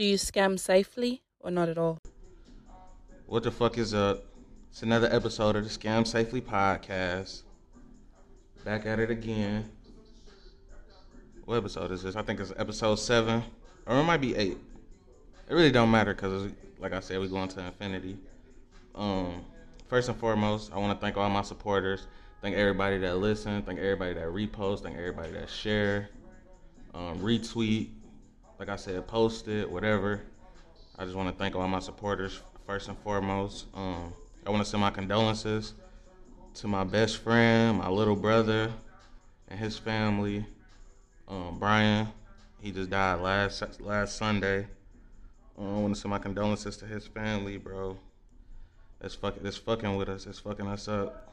Do you scam safely or not at all? What the fuck is up? It's another episode of the Scam Safely podcast. Back at it again. What episode is this? I think it's episode seven, or it might be eight. It really don't matter because, like I said, we're going to infinity. Um, first and foremost, I want to thank all my supporters. Thank everybody that listen. Thank everybody that repost. Thank everybody that share, um, retweet. Like I said, post it, whatever. I just want to thank all my supporters first and foremost. Um, I want to send my condolences to my best friend, my little brother, and his family. Um, Brian, he just died last last Sunday. Um, I want to send my condolences to his family, bro. That's fucking, that's fucking with us. It's fucking us up.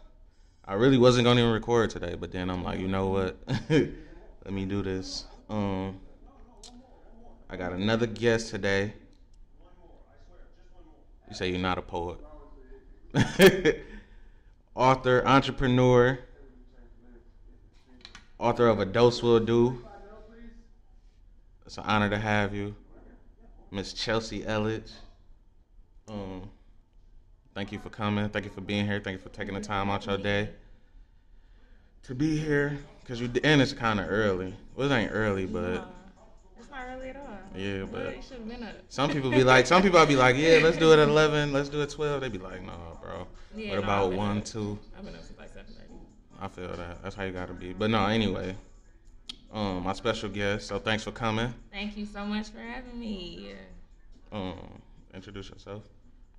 I really wasn't gonna even record today, but then I'm like, you know what? Let me do this. Um, I got another guest today. You say you're not a poet. author, entrepreneur, author of A Dose Will Do. It's an honor to have you, Miss Chelsea Elledge. Um, thank you for coming. Thank you for being here. Thank you for taking the time out your day to be here. Cause you and it's kind of early. Well, it ain't early, but not early at all. yeah, But but should have been up. some people be like, some people I be like, yeah, let's do it at eleven, let's do it at twelve. They be like, no, bro. Yeah, what no, about one, up. two? I've been up since like seven thirty. I feel that. That's how you gotta be. But no, anyway. Um, my special guest. So thanks for coming. Thank you so much for having me. Um, introduce yourself.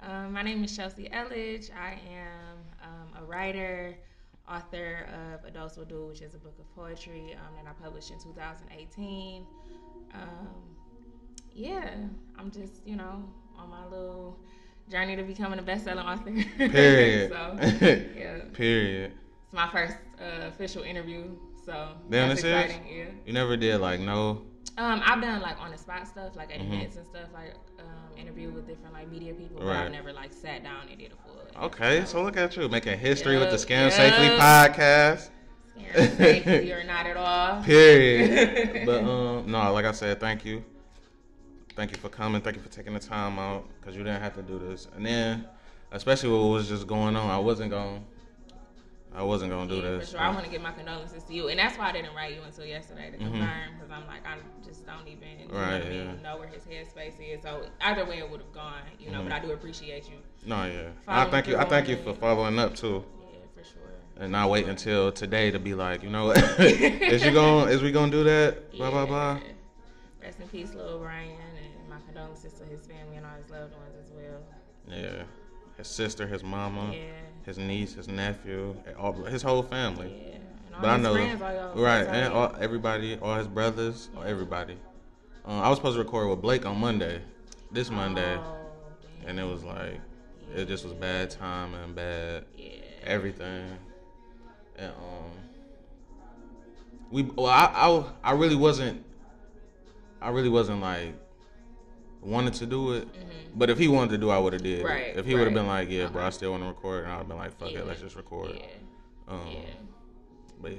Um, my name is Chelsea Elledge. I am um, a writer, author of A Dose Will Do, which is a book of poetry um, that I published in 2018. Um, yeah, I'm just, you know, on my little journey to becoming a best-selling author. Period. so, yeah, Period. it's my first uh, official interview. So Damn, that's this is? exciting. Yeah. You never did like no. Um, I've done like on the spot stuff, like at Mhm. events and stuff, like um, interview with different like media people, but I've never like sat down and did a full. interview. Okay, so look at you making history with the Scam Safely podcast. Safety or not at all. Period. but um, no, like I said, thank you. Thank you for coming. Thank you for taking the time out because you didn't have to do this. And then, especially what was just going on, I wasn't going. I wasn't gonna do Yeah, this. For sure, I want to give my condolences to you, and that's why I didn't write you until yesterday to Mhm. confirm because I'm like I just don't even know, Right, what yeah. know where his headspace is. So either way, it would have gone, you know. Mhm. But I do appreciate you. No, yeah. I thank you. I thank you for following up too, Yeah, for sure. and not wait until today to be like, you know what? is you going? Is we gonna do that? Blah blah blah. Rest in peace, little Brian, and my condolences to his family and all his loved ones as well. Yeah. His sister, his mama, Yeah. His niece, his nephew, all, his whole family. Yeah. And all But I know, all right? all And y'all- everybody, all his brothers, all everybody. Um, I was supposed to record with Blake on Monday, this Monday, Oh, and it was like, it just was bad time and bad Yeah. everything. And um, we well, I, I I really wasn't, I really wasn't like wanted to do it. But if he wanted to do, it, I would have did. it. Mm-hmm. Right, If he would have been like, yeah, bro, I Uh-huh. still want to record, and I'd have been like, fuck Yeah. it, let's just record. Yeah. Um, Yeah. But yeah.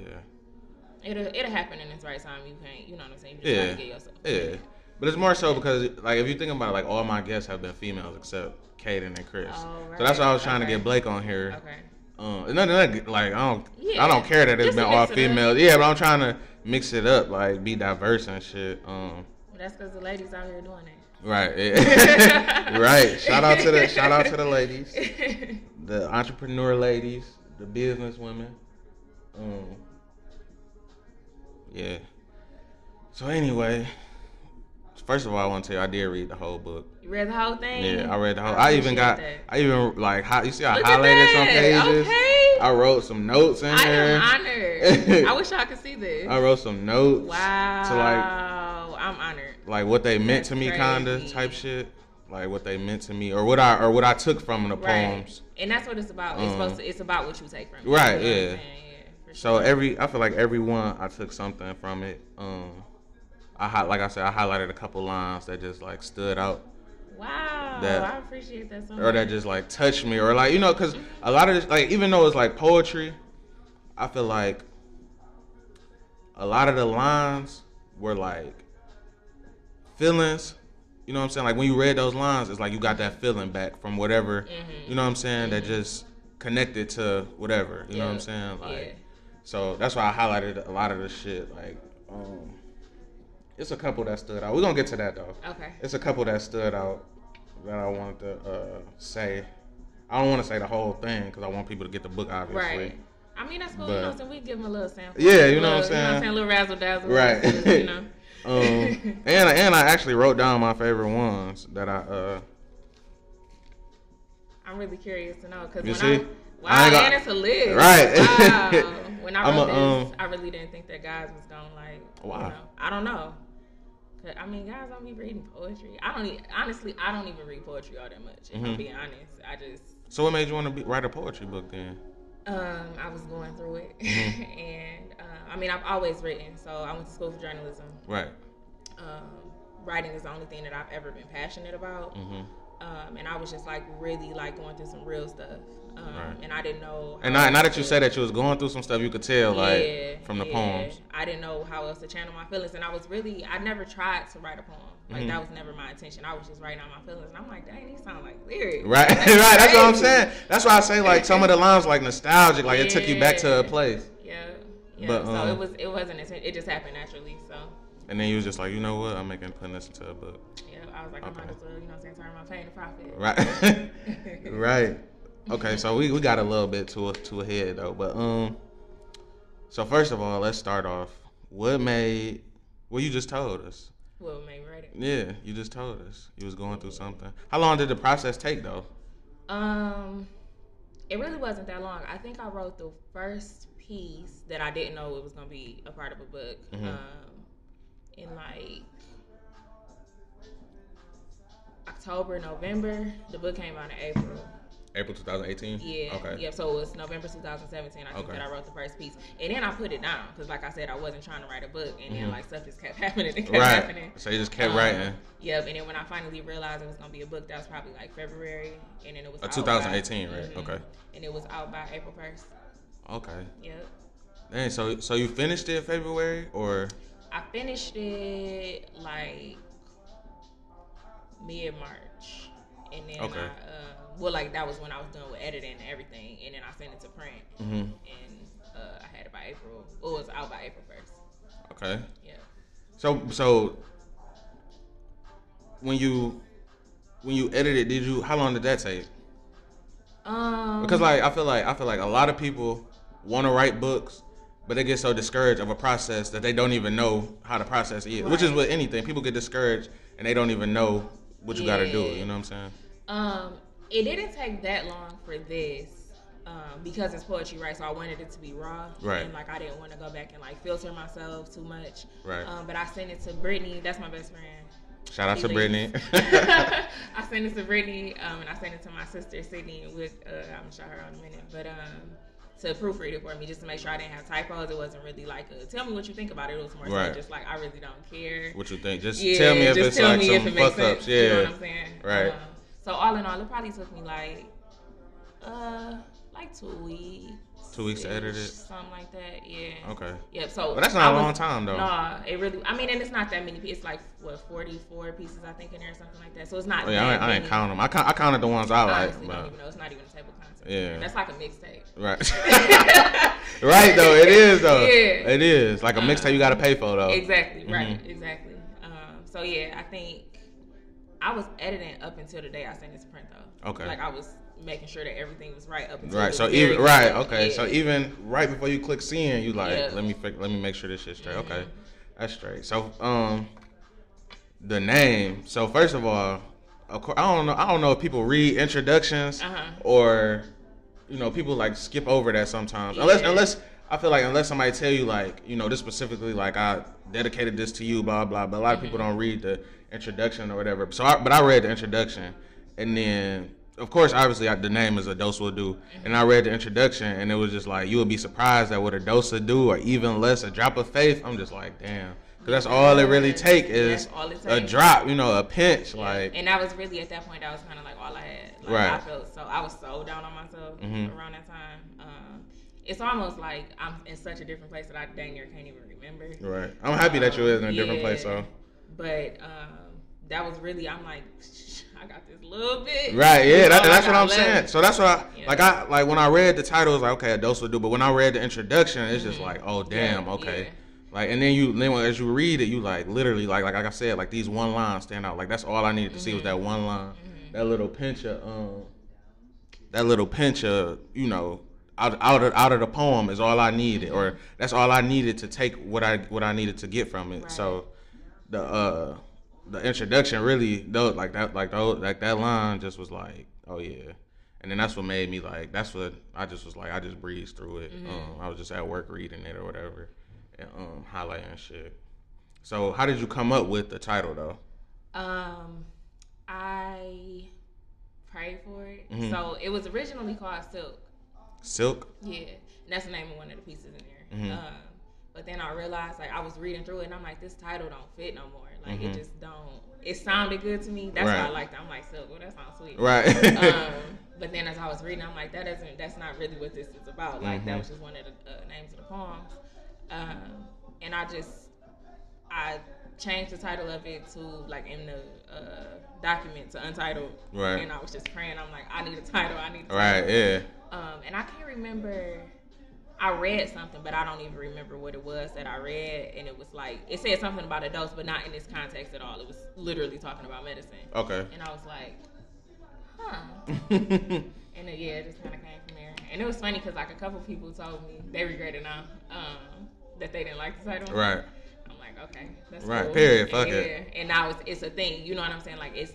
It'll it'll happen in its right time. You can't, you know what I'm saying? You just Yeah. gotta get yourself. Yeah, but it's more so because like if you think about it, like all my guests have been females except Kaden and Chris. Oh, So that's why I was right. trying to get Blake on here. Okay. Um, nothing like like I don't I don't care that it's Just been all females. Yeah, but I'm trying to mix it up, like be diverse and shit. Um, that's because the ladies out here doing it. Right, right. Shout out to the shout out to the ladies, the entrepreneur ladies, the business women. Um, yeah. So anyway, first of all, I want to tell you I did read the whole book. You read the whole thing? Yeah, I read the whole. I, even got. that. I even like. How, you see, I Look highlighted some pages. Okay. I wrote some notes in I there. am honored. I wish y'all could see this. I wrote some notes. wow. To like, I'm honored. Like what they meant That's to me, kinda type shit. Like what they meant to me, or what I or what I took from the Right. poems. And that's what it's about. It's Um, supposed to. It's about what you take from it. Right, You know yeah. Yeah, So sure. every, I feel like every one I took something from it. Um, I like I said, I highlighted a couple lines that just like stood out. Wow. that- I appreciate that so much. or that just like touched me or like you know because a lot of this like even though it's like poetry i feel like a lot of the lines were like feelings you know what I'm saying? Like when you read those lines, it's like you got that feeling back from whatever, Mhm. you know what I'm saying? That just connected to whatever, you know what I'm saying? Like, Yeah. so that's why I highlighted a lot of the shit. Like, um, it's a couple that stood out. We're gonna get to that though. Okay. It's a couple that stood out that I wanted to uh, say. I don't want to say the whole thing because I want people to get the book, obviously. Right. I mean, that's cool. But- you know, so we give them a little sample. Yeah, you know what I'm Little- You know what saying? I'm saying? A little razzle dazzle. Right. You know. Um, and and I actually wrote down my favorite ones that I uh I'm really curious to know because You when see? I wow, I got- and it's a list. Right. Wow. When I wrote a, this, um, I really didn't think that guys was gonna like. Why? You know, I don't know. 'Cause, I mean, guys don't be reading poetry. I don't e- honestly. I don't even read poetry all that much. If Mhm. I'm being honest, I just so what made you want to be, write a poetry book then? Um, I was going through it, Mhm. and uh, I mean, I've always written. So I went to school for journalism. Right. Um, writing is the only thing that I've ever been passionate about. hmm Um, and I was just like really like going through some real stuff. Um, Right. And I didn't know. And now, now that you said that you was going through some stuff, you could tell Yeah, like from the yeah. poems. I didn't know how else to channel my feelings, and I was really I never tried to write a poem. Like Mhm. that was never my intention. I was just writing out my feelings, and I'm like, dang, these sound like lyrics. Right, right. That's what I'm saying. That's why I say like some of the lines like nostalgic, like it took you back to a place. Yeah. Yeah. But, so um, it was it wasn't it just happened naturally. So And then you was just like, you know what? I'm making putting this into a book. yeah, I was like, I Okay. might as well, you know, what I'm saying, turn my pain to profit. Right. right. Okay, so we, we got a little bit to to ahead though, but um, so first of all, let's start off. What made? what you just told us. Me write it? Yeah, you just told us you was going through something. How long did the process take though? Um, it really wasn't that long. I think I wrote the first piece that I didn't know it was gonna be a part of a book. Mhm. Um, in like October, November. The book came out in April. April 2018. Yeah. Okay. Yep. So it was November 2017. I think Okay. that I wrote the first piece, and then I put it down because, like I said, I wasn't trying to write a book, and then Mhm. like stuff just kept happening and kept Right. happening. So you just kept Um, writing. Yep. And then when I finally realized it was gonna be a book, that was probably like February, and then it was Uh, out 2018, by- right? Mhm. Okay. And it was out by April 1st. Okay. Yep. Dang, so so you finished it February or? I finished it like mid March, and then Okay. I, uh, well, like that was when I was done with editing and everything, and then I sent it to print, hmm and uh, I had it by April. Well, it was out by April first. Okay. Yeah. So so when you when you edited, did you? How long did that take? Um. Because like I feel like I feel like a lot of people want to write books, but they get so discouraged of a process that they don't even know how the process is. Which is Right. with anything. People get discouraged and they don't even know what you got to do. You know what I'm saying? Um, it didn't take that long for this. Um, because it's poetry, right? So I wanted it to be raw, Right. And like I didn't want to go back and like filter myself too much, Right. Um, but I sent it to Brittany. That's my best friend. Shout out to Brittany. I sent it to Brittany, um, and I sent it to my sister Sydney. With uh, I'm gonna show her in a minute, but um, to proofread it for me, just to make sure I didn't have typos. It wasn't really like a tell me what you think about it. It was more so Right. just like I really don't care. what you think? Just Yeah, tell me if just it's tell like me some if it makes fuck sense. ups. You Yeah. know what I'm saying? Right. Um, so all in all, it probably took me like uh like two weeks. Two weeks to edit it? Something like that. Yeah. Okay. Yep. So But that's not a was- long time though. Nah, it really. I mean, and it's not that many. It's like what forty-four pieces I think in there, or something like that. So it's not. Oh, yeah, I, ain't- I ain't count them. I, count, I counted the ones I like. Honestly, don't But, even know. It's not even a table content. Yeah. That's like a mixtape. right. right though. It is though. Yeah. It is like a mixtape you got to pay for though. Exactly. Right. Mhm. Exactly. Um, so yeah, I think I was editing up until the day I sent it to print though. Okay. Like I was making sure that everything was right up until Right. So even right. Okay. So even right before you click send, you like Yeah. let me let me make sure this shit's straight. Okay. Mhm. That's straight. So um, the name. So first of all, of course, I don't know. I don't know if people read introductions Uh-huh. or you know people like skip over that sometimes. Unless Yeah. unless I feel like unless somebody tell you like you know this specifically like I dedicated this to you blah blah. But a lot of people Mm-hmm. don't read the introduction or whatever. So I, but I read the introduction and then. Of course, obviously, I, the name is a dose will do, Mm-hmm. and I read the introduction, and it was just like you would be surprised at what a dose will do, or even less, a drop of faith. I'm just like, damn, because that's all it really take is it a drop, you know, a pinch, Yeah. like and that was really at that point that was kind of like all I had. Like, Right. I felt so I was so down on myself Mhm. around that time. Um, it's almost like I'm in such a different place that I dang near can't even remember. right. I'm happy that you is in a different place, though. But um, that was really I'm like I got this little bit. Right, yeah, that, Oh, that's what I'm left. saying. So that's what I Yeah. like. I like when I read the title, it was like okay, a dose will do. But when I read the introduction, it's just like, oh damn, Mm-hmm. Yeah, okay. yeah. Like and then you then as you read it, you like literally like like, like I said, like these one lines stand out. Like that's all I needed to see was that Mm-hmm. one line, that little pinch of um, that little pinch of you know out out of out of the poem is all I needed, or that's all I needed to take what I what I needed to get from it. Right. So the uh the introduction really though like that like those like that line just was like oh yeah and then that's what made me like that's what i just was like i just breezed through it um i was just at work reading it or whatever and um highlighting shit so how did you come up with the title though Um, I prayed for it. Mhm. So it was originally called Silk. silk Yeah, and that's the name of one of the pieces in there. Mhm. Um, but then I realized, like, I was reading through it, and I'm like, this title don't fit no more. Like, Mhm. it just don't. It sounded good to me. That's Right. why I liked it. I'm like, so Well, that sounds sweet. right um, but then as I was reading, I'm like, that doesn't. That's not really what this is about. Like, Mhm. that was just one of the uh, names of the poems. Um, and I just, I changed the title of it to like in the uh, document to untitled. Right. And I was just praying. I'm like, I need a title. I need. A title. right yeah Um, and I can't remember. I read something, but I don't even remember what it was that I read. And it was like it said something about a dose, but not in this context at all. It was literally talking about medicine. okay And I was like, huh. And then, yeah, it just kind of came from there. And it was funny because like a couple people told me they regretted it now um, that they didn't like the title. right I'm like, okay, that's Right, cool. period, fuck yeah. it. And now it's, it's a thing. You know what I'm saying? Like it's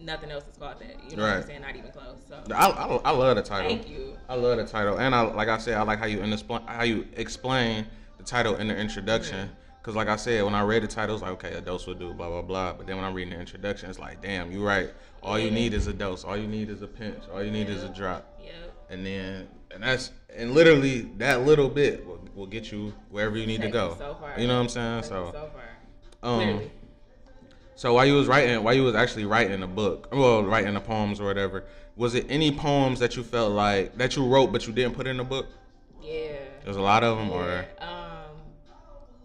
nothing else is called that. You know what I'm saying? Not even close. So I, I, I love the title thank you. I love the title, and I like I said, I like how you in how you explain the title in the introduction. Cause like I said, when I read the title, it's like okay, a dose will do, blah blah blah. But then when I'm reading the introduction, it's like, damn, you right. All you need is a dose. All you need is a pinch. All you need is a drop. Yep. And then and that's and literally that little bit will, will get you wherever you need to go. so far. You know what I'm saying? Took me So so far. um. So while you was writing, while you was actually writing the book, well, writing the poems or whatever, was it any poems that you felt like that you wrote but you didn't put in the book? Yeah. There's a lot of them, or Um,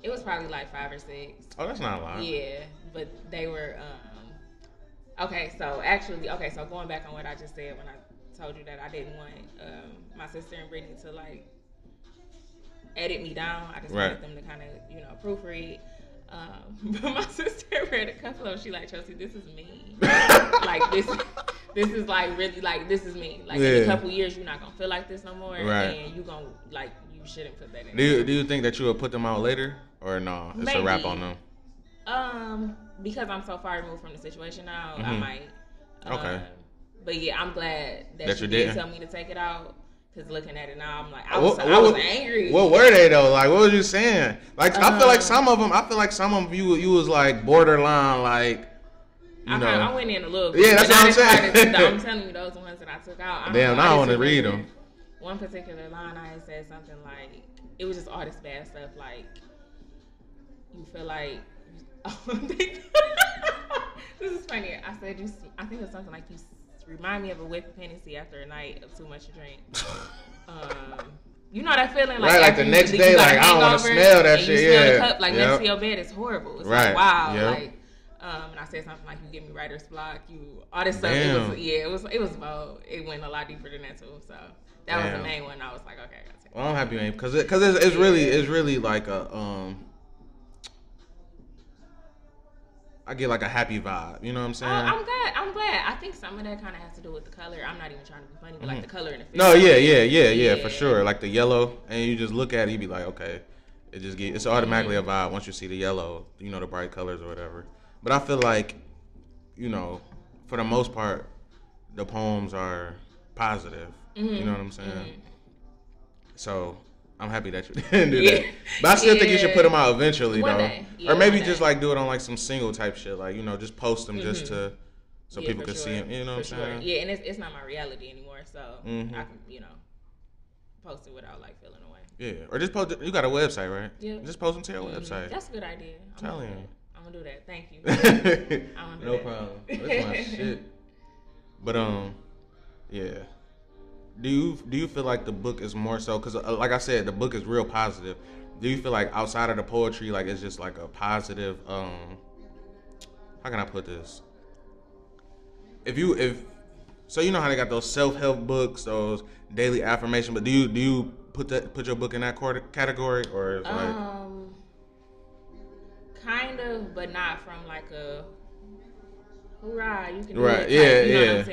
it was probably like five or six. oh, that's not a lot. Yeah, but they were. Um, okay, so actually, okay, so going back on what I just said when I told you that I didn't want um, my sister and Brittany to like edit me down. I just Right. wanted them to kind of you know proofread. Um, but my sister read a couple of them. She like Chelsea, this is me. like this. This is like really like this is me. Like in Yeah. a couple years, you're not gonna feel like this no more, Right. and you gonna like you shouldn't put that in. Do you do you think that you would put them out later, or no? It's a wrap Maybe. on them. Um, because I'm so far removed from the situation now, I Mhm. might. Okay. Um, but yeah, I'm glad that, That she you did didn't. tell me to take it out. Cause looking at it now, I'm like, I was, What, I was what- angry. What were they though? Like, what was you saying? Like, I feel like Um, some of them. I feel like some of you you was like borderline, like you I, know. I went in a little. Yeah, that's what I'm not as hard saying. I'm telling you, those ones that I took out. I don't Damn, now I just wanna read them. One particular line I had said something like, it was just all this bad stuff. Like, you feel like. this is funny. I said you. I think it was something like you remind me of a whiff Hennessy after a night of too much to drink. Um, you know that feeling, like Right, like the next day, like, I don't wanna smell that shit, yeah. cup, like Yep. next to your bed, it's horrible. It's Right, like wow, yep. like. Um, and I said something like, "You give me writer's block." You all this stuff. It was, yeah, it was. It was about. It went a lot deeper than that too. So that was the main one. I was like, okay, I gotta take. Well, I'm happy, man, because because it's, it's really it's really like a um. I get like a happy vibe. You know what I'm Oh, saying? I'm glad. I'm glad. I think some of that kind of has to do with the color. I'm not even trying to be funny, but like the color in the. Mm-hmm. no, feel. yeah, yeah, yeah, yeah, for sure. Like the yellow, and you just look at it, you be like, okay, it just get it's automatically Mm-hmm. a vibe once you see the yellow, you know, the bright colors or whatever. But I feel like, you know, for the most part, the poems are positive. Mm-hmm. You know what I'm saying? So. I'm happy that you didn't do that, but I still think you should put them out eventually, One though. Yeah, or maybe just like do it on like some single type shit, like you know, just post them just to so Yeah, people for can see them. You know what I'm saying? Yeah, and it's, it's not my reality anymore, so Mhm. I can you know post it without like feeling away. Yeah, or just post. It. You got a website, right? Yeah. Just post them to your Mhm. website. That's a good idea. I'm Telling gonna do you. that. I'm gonna do that. Thank you. I'm gonna do no that. problem. That's my shit. But um, yeah. Do you do you feel like the book is more so because uh, like I said, the book is real positive. Do you feel like outside of the poetry, like it's just like a positive um, how can I put this? if you if so you know how they got those self help books, those daily affirmation. But do you do you put that put your book in that quarter, category or is like Um, kind of, but not from like a hoorah, you can do Right, it. type, yeah, you know what yeah.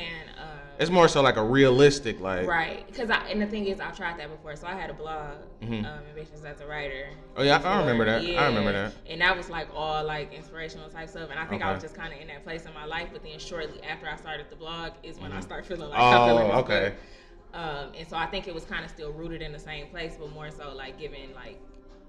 It's more so like a realistic like right, because I and the thing is, I've tried that before. So I had a blog, Mhm. um, Ambitions as a writer. Oh, yeah, I- I remember that. I remember that. And that was like all like inspirational type stuff. And I think I was just kind of in that place in my life. But then shortly after I started the blog is when I Mhm. started feeling like I in Oh, okay. Um, and so I think it was kind of still rooted in the same place, but more so like giving like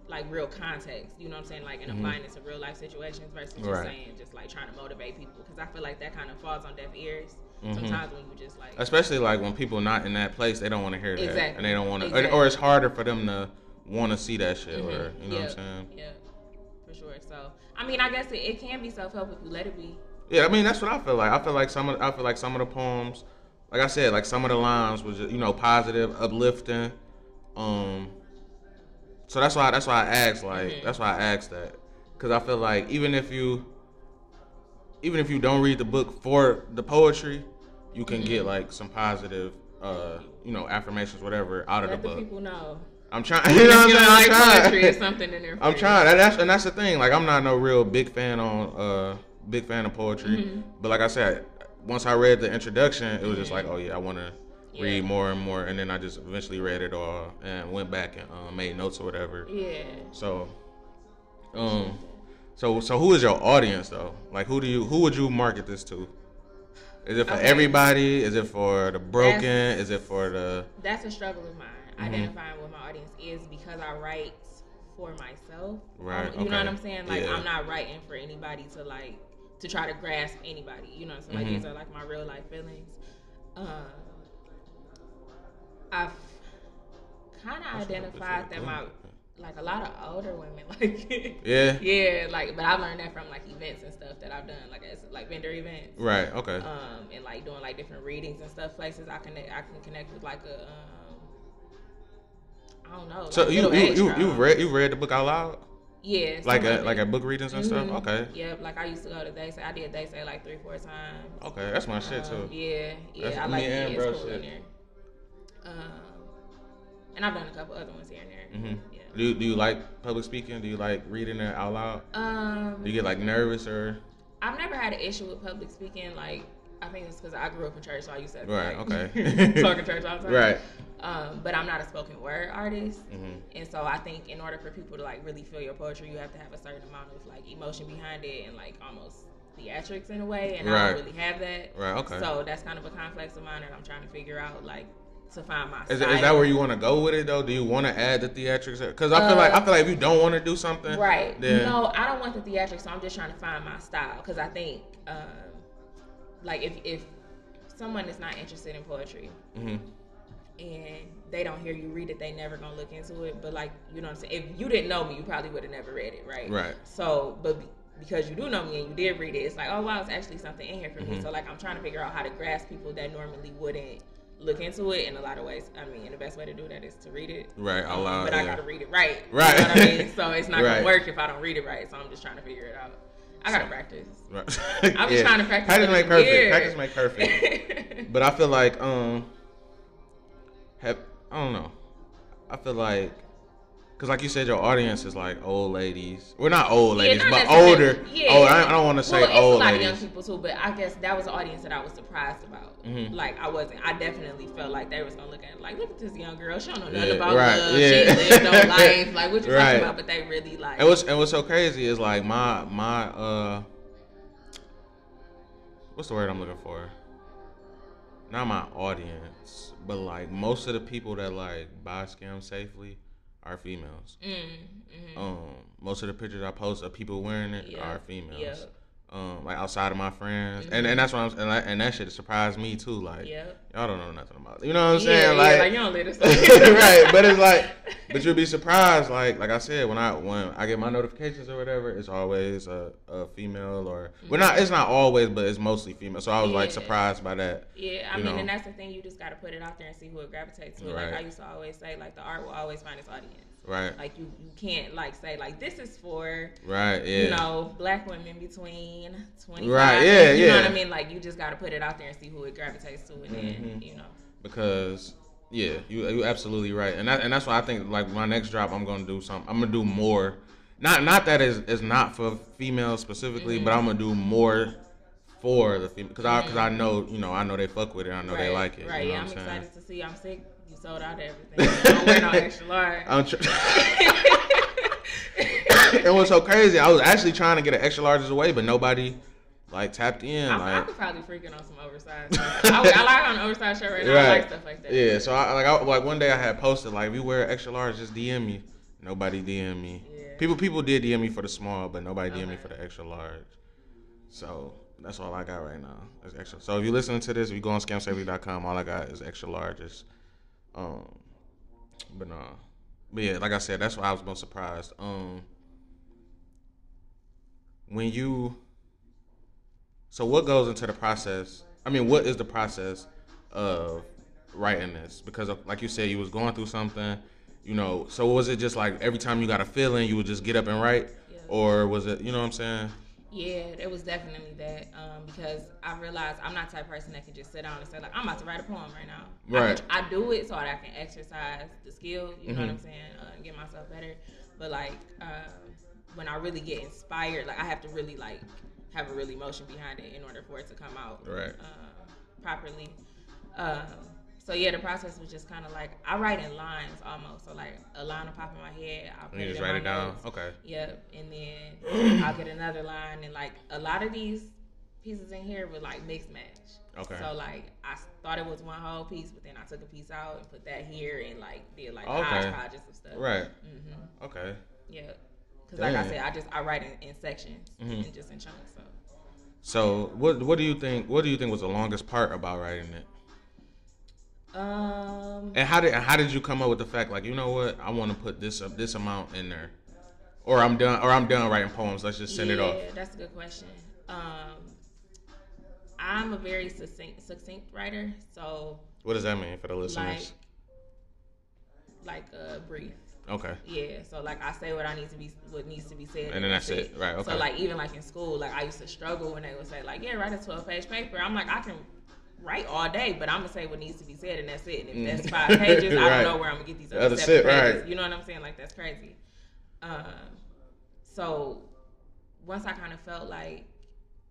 like real context. You know what I'm saying? Like and Mhm. applying it to real life situations versus just Right. saying just like trying to motivate people because I feel like that kind of falls on deaf ears Mhm. sometimes when you just like especially like when people not in that place, they don't want to hear that, Exactly. and they don't want to, Exactly. or, it's harder for them to want to see that shit, Mhm. or you know what I'm saying? Yeah, for sure. So I mean, I guess it, it can be self help if you let it be. Yeah, I mean that's what I feel like. I feel like some of I feel like some of the poems, like I said, like some of the lines was you know positive, uplifting. Um, so that's why that's why I asked like Mhm. that's why I asked that because I feel like even if you even if you don't read the book for the poetry, you can get Mhm. like some positive, uh, you know, affirmations, whatever, out of the the book. people know. I'm trying. You know what I'm saying? don't I'm like trying. poetry or something in there. I'm trying, and that's and that's the thing. Like I'm not no real big fan on uh big fan of poetry, Mhm. but like I said, once I read the introduction, it was just like, oh yeah, I want to Yeah. read more and more, and then I just eventually read it all and went back and uh, made notes or whatever. Yeah. So, um, so so who is your audience though? Like who do you who would you market this to? Is it for Okay. everybody? Is it for the broken? Is it for the That's a struggle of mine. Mhm. Identifying what my audience is because I write for myself. Right, Um, You know what I'm saying? Like Yeah. I'm not writing for anybody to like to try to grasp anybody. You know what I'm saying? Like Mhm. these are like my real life feelings. Um, I've kind of identified that my like a lot of older women like yeah yeah like but I've learned that from like events and stuff that I've done like as like vendor events right okay um, and like doing like different readings and stuff, places I can I can connect with like a um, I don't know. so like you you you you read you read the book out loud yeah like a like at book readings and stuff Mhm. okay Yeah, like I used to go to they say I did they say like three four times. okay that's my shit too Um, yeah, yeah, That's I like it. and It's bro cool in shit. there. Um, and I've done a couple other ones here and there. hmm Yeah. Do you, do you like public speaking do you like reading it out loud Um, do you get like nervous or I've never had an issue with public speaking. Like, I think it's because I grew up in church, so I used to Right, like, okay. talk in church all the time. right Um, but I'm not a spoken word artist, hmm and so I think in order for people to like really feel your poetry, you have to have a certain amount of like emotion behind it and like almost theatrics in a way. And I don't really have that. right okay So that's kind of a complex of mine, and I'm trying to figure out like to find my. Is, style. is that where you want to go with it though? Do you want to add the theatrics? Because I feel like I feel like if you don't want to do something, Right. Then No, I don't want the theatrics. So I'm just trying to find my style because I think, um, like, if if someone is not interested in poetry hmm and they don't hear you read it, they never gonna look into it. But like, you know what I'm saying? If you didn't know me, you probably would have never read it, right? Right. So, but be, because you do know me and you did read it, it's like, oh wow, it's actually something in here for me. Mhm. So like, I'm trying to figure out how to grasp people that normally wouldn't look into it in a lot of ways. I mean, and the best way to do that is to read it. Right, Um, loud, But I gotta read it right. Right. You know what I mean? So it's not Right. gonna work if I don't read it right. So I'm just trying to figure it out. I gotta practice. Right. I'm just trying to practice. Practice make perfect. year. Practice make perfect. But I feel like um, have I don't know. I feel like. Cause like you said, your audience is like old ladies. We're not old Yeah, ladies, not but older. Yeah. Oh, I, I don't want to say well, it's old a lot ladies. of young people too, but I guess that was the audience that I was surprised about. Mhm. Like I wasn't. I definitely felt like they was gonna look at it like, look at this young girl. She don't know nothing Yeah, about right, love. yeah. She lived no life. Like what you Right. talking about? But they really like. And what's and what's so crazy is like my my uh what's the word I'm looking for? Not my audience, but like most of the people that like buy scam safely are females. Mm, mhm. Um, most of the pictures I post of people wearing it Yeah, are females. Um, like outside of my friends, and Mhm. and that's what I'm and, I, and that shit surprised me too. Like Yep. y'all don't know nothing about it. You know what I'm saying? yeah, like, like, you don't live this right, but it's like, but you'll be surprised. Like, like I said, when I when I get my notifications or whatever, it's always a, a female or well, not it's not always, but it's mostly female. So I was like surprised by that. Yeah, I mean, know. and that's the thing. You just got to put it out there and see who it gravitates to. Right. Like I used to always say, like the art will always find its audience. Right, Like you, you can't like say like this is for right, yeah, you know black women between 15, 25. Right, yeah, you know what. I mean? Like you just got to put it out there and see who it gravitates to, and then Mhm. you know. because yeah, you you absolutely right, and that, and that's why I think like my next drop, I'm gonna do something. I'm gonna do more. Not not that is is not for females specifically, but I'm gonna do more for the female because I because I know you know I know they fuck with it. I know they like it. Right. You know yeah, what I'm excited to see. I'm sick. You sold out everything. Don't wear no extra large. I'm tr- it was so crazy. I was actually trying to get an extra large away, but nobody like tapped in. I, I could probably freaking on some oversized. I, I like on an oversized shirt right now. I like stuff like that. Yeah, so I like I, like one day I had posted like if you wear extra large, just DM me. Nobody DM me. Yeah. People people did DM me for the small, but nobody DM me for the extra large. So that's all I got right now. Is extra. So if you're listening to this, if you go on scamsafely.com, all I got is extra larges. Um, but no, but yeah, like I said, that's why I was most surprised. Um, when you so what goes into the process? I mean, what is the process of writing this? Because of, like you said, you was going through something, you know. So was it just like every time you got a feeling, you would just get up and write, Yeah. or was it, you know what I'm saying? Yeah, it was definitely that. Um, because I realized I'm not the type of person that can just sit down and say like I'm about to write a poem right now. Right. can- I do it so that I can exercise the skill. You know what Mhm. I'm saying? Uh, and get myself better. But like um, when I really get inspired, like I have to really like have a really emotion behind it in order for it to come out Right. um, properly. Um, so yeah, the process was just kind of like I write in lines almost. So like a line will pop in my head. I'll put You it just write it down. notes. Okay. Yep, and then I'll get another line, and like a lot of these pieces in here were like mix match. Okay. So like I thought it was one whole piece, but then I took a piece out and put that here, and like did like Okay. hodgepodges of stuff. Right. hmm Okay. Yeah. Because like I said, I just I write in, in sections Mhm. and just in chunks. So So what what do you think? What do you think was the longest part about writing it? um, And how did how did you come up with the fact like you know what I want to put this this amount in there, or I'm done or I'm done writing poems. Let's just send yeah, it off. Yeah, that's a good question. Um, I'm a very succinct succinct writer, so What does that mean for the like listeners? like a brief. Okay. Yeah, so like I say what I need to be, what needs to be said, And then that's it. Right, okay. So like even like in school, like I used to struggle when they would say like, yeah, write a twelve page paper. I'm like, I can write all day, but I'm gonna say what needs to be said, and that's it. And if that's five pages, I don't know where I'm gonna get these Other shit, seven pages. right. You know what I'm saying? Like that's crazy. Um, so once I kind of felt like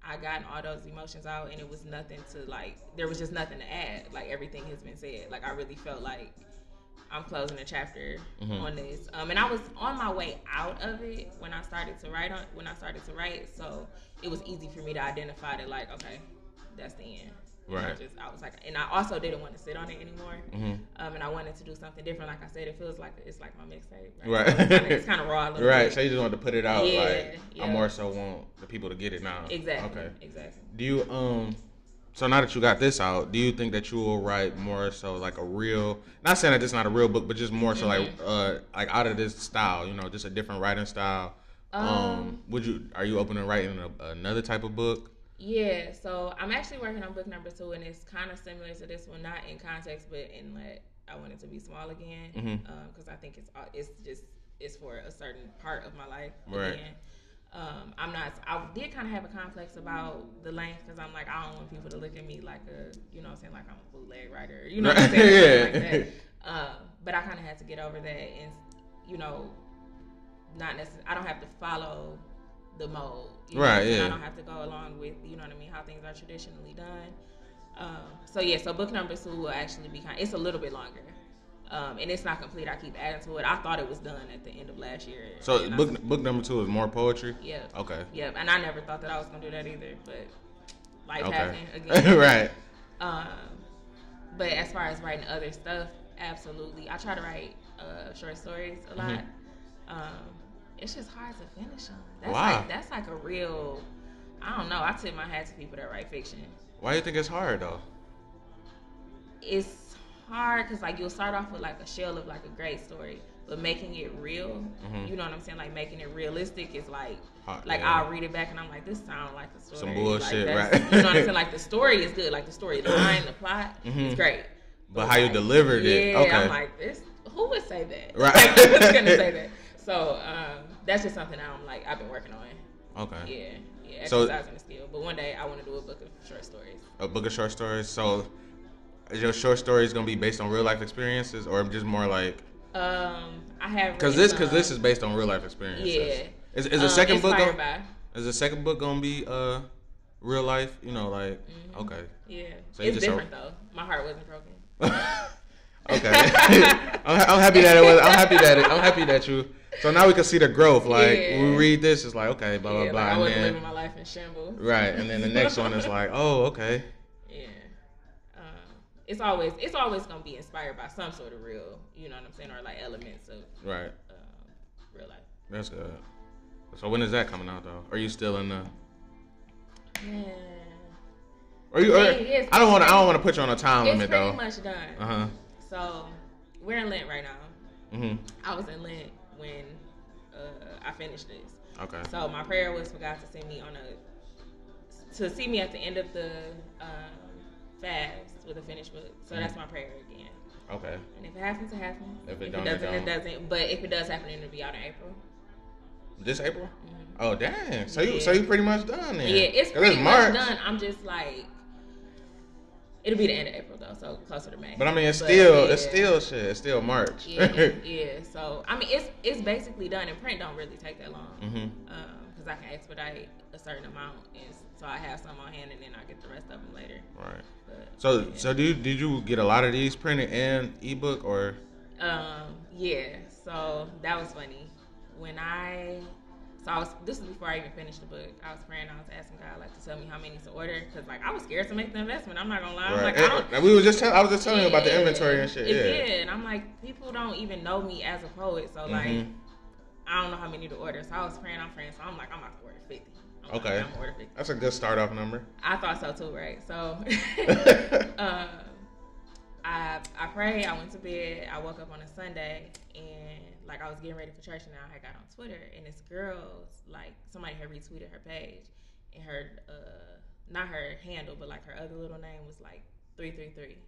I gotten all those emotions out, and it was nothing to like, there was just nothing to add. Like everything has been said. Like I really felt like I'm closing a chapter Mhm. on this. Um, and I was on my way out of it when I started to write on when I started to write, so it was easy for me to identify that like, okay, that's the end. And I Right. just I was like, and I also didn't want to sit on it anymore. hmm Um, and I wanted to do something different. Like I said, it feels like it's like my mixtape. Right. So it's kind of raw. Right. bit. So you just wanted to put it out. Yeah, like yeah. I more so want the people to get it now. Exactly. Okay. Exactly. Do you um? So now that you got this out, do you think that you will write more so like a real? Not saying that this is not a real book, but just more so like Mm-hmm. uh like out of this style, you know, just a different writing style. Um, Um, would you are you open to writing a, another type of book? Yeah, so I'm actually working on book number two, and it's kind of similar to this one, not in context, but in like I want it to be small again, because Mhm. I think it's uh, it's just it's for a certain part of my life. Right. Again. Um, I'm not. I did kind of have a complex about the length because I'm like I don't want people to look at me like a you know what I'm saying like I'm a bootleg writer. You know what I'm saying? Yeah. Like. Um, but I kind of had to get over that and you know not necessarily. I don't have to follow the mode. you know Right, I'm yeah. I don't have to go along with you know what I mean how things are traditionally done. Um, so yeah, so book number two will actually be kind. It's a little bit longer, um, and it's not complete. I keep adding to it. I thought it was done at the end of last year. So book book number two is more poetry. yeah, Okay. Yep. and I never thought that I was gonna do that either, but life Okay. happened again. right. Um, but as far as writing other stuff, absolutely. I try to write uh, short stories a lot. Mm-hmm. Um, it's just hard to finish them. That's Why? like that's like a real. I don't know. I tip my hat to people that write fiction. Why do you think it's hard though? It's hard because like you'll start off with like a shell of like a great story, but making it real, Mhm. you know what I'm saying? Like making it realistic is like. Hard, Like yeah. I'll read it back and I'm like, this sounds like a story. Some bullshit, like, right. You know what I'm saying? Like the story is good. Like the story line, the plot Mhm. is great. But how you delivered it, Yeah, okay. I'm like this. Who would say that? Right. Like, who's gonna say that? So um, that's just something I'm like I've been working on. Okay. Yeah, yeah, So- exercising the skill. But one day I want to do a book of short stories. A book of short stories. So, is your short stories gonna be based on real life experiences, or just more like? Um, I have Because this, because this is based on real life experiences. Yeah. Is, is the um, second book? Gonna, by. is the second book gonna be uh real life? You know, like Mm-hmm. okay, Yeah, So it's different though. My heart wasn't broken. okay. I'm, I'm happy that it was. I'm happy that it, I'm happy that you. So now we can see the growth. Like Yeah. we read this, it's like okay, blah blah yeah, blah, like I wasn't then living my life in shambles. right, and then the next one is like oh okay, it's always it's always gonna be inspired by some sort of real, you know what I'm saying, or like elements of right. um, real life. That's good. So when is that coming out though? Are you still in the? Yeah. Are you? Or, Thing is, I don't want to. I don't want to put you on a time It's limit pretty though. much done. Uh huh. So we're in Lent right now. Mm-hmm. I was in Lent when uh, I finished this. Okay. So my prayer was for God to send me on a to see me at the end of the um, fast with a finished book. So that's mm. my prayer again. Okay. And if it happens, it happens. If it If don't, it it doesn't, it don't. doesn't. But if it does happen, it'll be out in April. This April? Mm-hmm. Oh damn! So you so you pretty much done then? Yeah, it's pretty March. much done. I'm just like, it'll be the end of April though, so closer to May. But I mean, it's But, still it's still shit. It's still March. yeah, yeah. So I mean, it's it's basically done, and print don't really take that long. Mm-hmm. Um, because I can expedite a certain amount, and so I have some on hand, and then I get the rest of them later. Right. But, So yeah. so do you, did you get a lot of these printed and ebook or? Um, yeah, so that was funny. When I, so I was, this is before I even finished the book. I was praying, I was asking God, like, to tell me how many to order. Cause, like, I was scared to make the investment. I'm not gonna lie. Right. like, I don't. And we was just tell, I was just telling you about the inventory and shit. It yeah. did. And I'm like, people don't even know me as a poet. So, like, Mhm. I don't know how many to order. So I was praying, I'm praying. So I'm like, I'm about to order 50. I'm like, Okay. I'm gonna order 50. That's a good start off number. I thought so too, right? So, um, I I prayed. I went to bed. I woke up on a Sunday, and like I was getting ready for church, and I got on Twitter, and this girl's like somebody had retweeted her page, and her uh not her handle, but like her other little name was like three three three.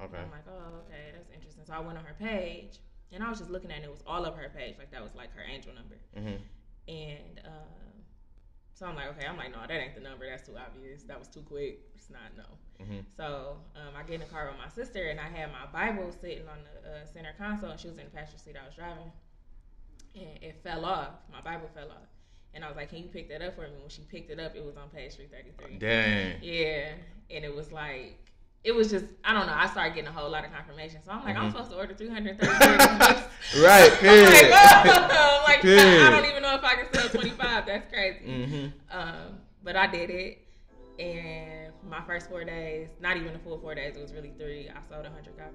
Okay. I'm like, oh, okay, that's interesting. So I went on her page, and I was just looking at it. It was all of her page, like that was like her angel number. hmm And um, so I'm like, okay, I'm like, no, that ain't the number. That's too obvious. That was too quick. It's not no. hmm So um, I get in the car with my sister, and I had my Bible sitting on the uh, center console, and she was in the passenger seat. I was driving, and it fell off. My Bible fell off, and I was like, "Can you pick that up for me?" When she picked it up, it was on page three thirty three. Dang. Yeah, and it was like. It was just I don't know. I started getting a whole lot of confirmation, so I'm like, I'm Mhm. supposed to order 333 books. Right. I'm like, oh, I'm like, Period. I don't even know if I can sell 25. That's crazy. hmm Um, but I did it, and my first four days, not even the full four days, it was really three. I sold 100 copies.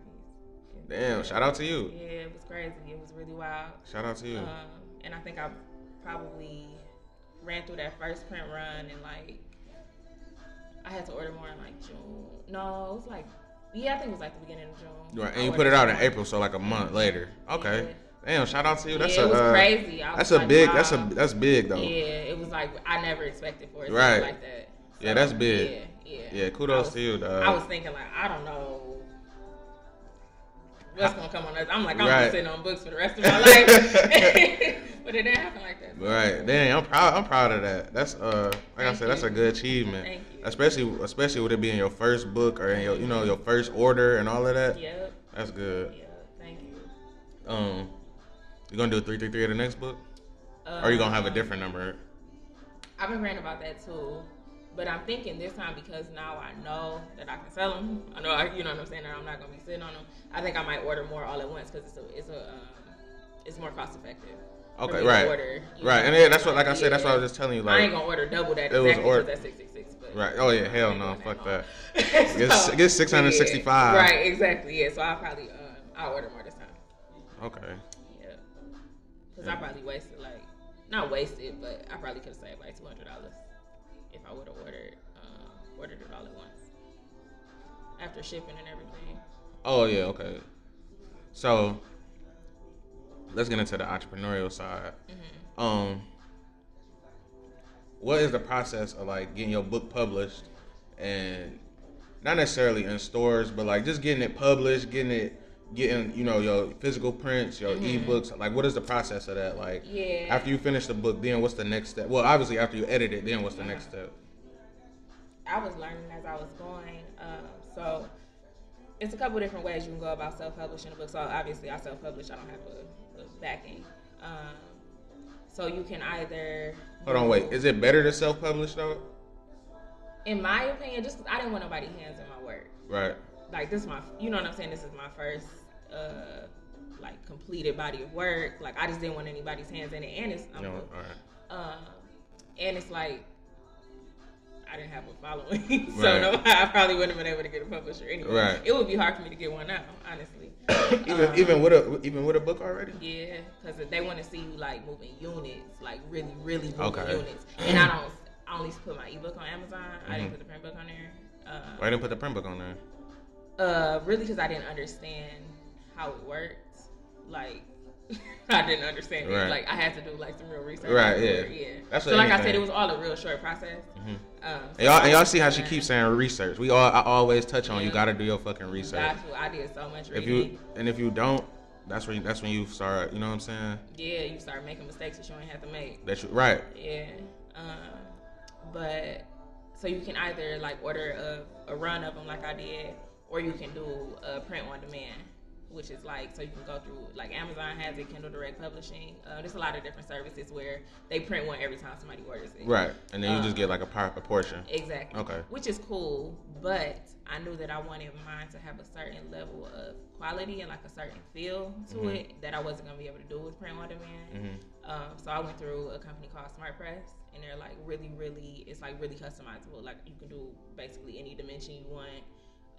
Damn. Shout out to you. Yeah, it was crazy. It was really wild. Shout out to you. Um, and I think I probably ran through that first print run and like I had to order more in like June. No, it was like yeah, I think it was like the beginning of June. Right. I And you put it out in. April, so like a month later. Okay. Damn. Shout out to you. That's yeah, a. it was uh, crazy. I was That's a like, big. That's a. That's big though. Yeah, it was like I never expected for it to Right. be like that. Yeah, that's big. Yeah, yeah. Yeah, kudos was- to you, dog. I was thinking like I don't know what's gonna come on us. I'm like I'm right. gonna sit on books for the rest of my life, but it didn't happen like that. Right. Dang, I'm proud. I'm proud of that. That's uh, like I Thank said, that's a good achievement. Thank you. Especially, especially with it being your first book or in your, you know, your first order and all of that. Yep. That's good. Yep. Thank you. Um, you gonna do three three three of the next book, or you gonna have a Um, different number? I've been praying about that too, but I'm thinking this time because now I know that I can sell them. I know, I, you know what I'm saying. That I'm not gonna be sitting on them. I think I might order more all at once because it's a, it's a, um, it's more cost effective. Okay, right, order, right. know? And yeah, that's what, like I said, that's what I was just telling you. Like, I ain't gonna order double that It was exactly or- because that's six six six. Right? Oh yeah, hell no, fuck no. that. Get s- get 665. Yeah, right, exactly. Yeah, so I'll probably um, I'll order more this time. Okay. Yeah, because I probably wasted like not wasted, but I probably could have saved like two hundred dollars if I would have ordered um, ordered it all at once after shipping and everything. Oh yeah, okay. So let's get into the entrepreneurial side. Mm-hmm. Um, what is the process of like getting your book published and not necessarily in stores, but like just getting it published, getting it, getting you know your physical prints, your Mm-hmm. ebooks? Like, what is the process of that? Like, Yeah. after you finish the book, then what's the next step? Well, obviously after you edit it, then what's the next step? I was learning as I was going. Um, so it's a couple different ways you can go about self-publishing a book. So obviously, I self-publish. I don't have a, a backing. Um, so you can either Hold on, wait. Is it better to self-publish though? in my opinion, just 'cause I didn't want nobody hands in my work. Right. Like this, is my you know what I'm saying. This is my first uh, like completed body of work. Like I just didn't want anybody's hands in it, and it's I'm You all right. Um, and it's like I didn't have a following, so Right. no, I probably wouldn't have been able to get a publisher anyway. Right. It would be hard for me to get one now, honestly. Even Um, even with a even with a book already. yeah, because they want to see you like moving units, like really, really moving Okay. units. And I don't, I only put my ebook on Amazon. I Mhm. didn't put the print book on there. Uh, Why didn't put the print book on there? uh, really, because I didn't understand how it worked. Like, I didn't understand Right. it. Like, I had to do like some real research. Right, yeah. yeah. That's so, like I said, it was all a real short process. Mhm. Um, And y'all, and y'all see how she keeps saying research. We all I always touch on. You got to do your fucking research. That's what I did so much If you and if you don't, that's when that's when you start. You know what I'm saying? yeah, you start making mistakes that you ain't have to make. That's right. Yeah. Um, but so you can either like order a, a run of them like I did, or you can do a print on demand, which is like so you can go through like Amazon has it, Kindle Direct Publishing. Uh, there's a lot of different services where they print one every time somebody orders it. Right. And then you just Um, get like a, par- a portion. Exactly. Okay. Which is cool, but I knew that I wanted mine to have a certain level of quality and like a certain feel to Mhm. it that I wasn't gonna be able to do with print on demand. hmm Um, so I went through a company called Smart Press, and they're like really, really, it's like really customizable. Like you can do basically any dimension you want.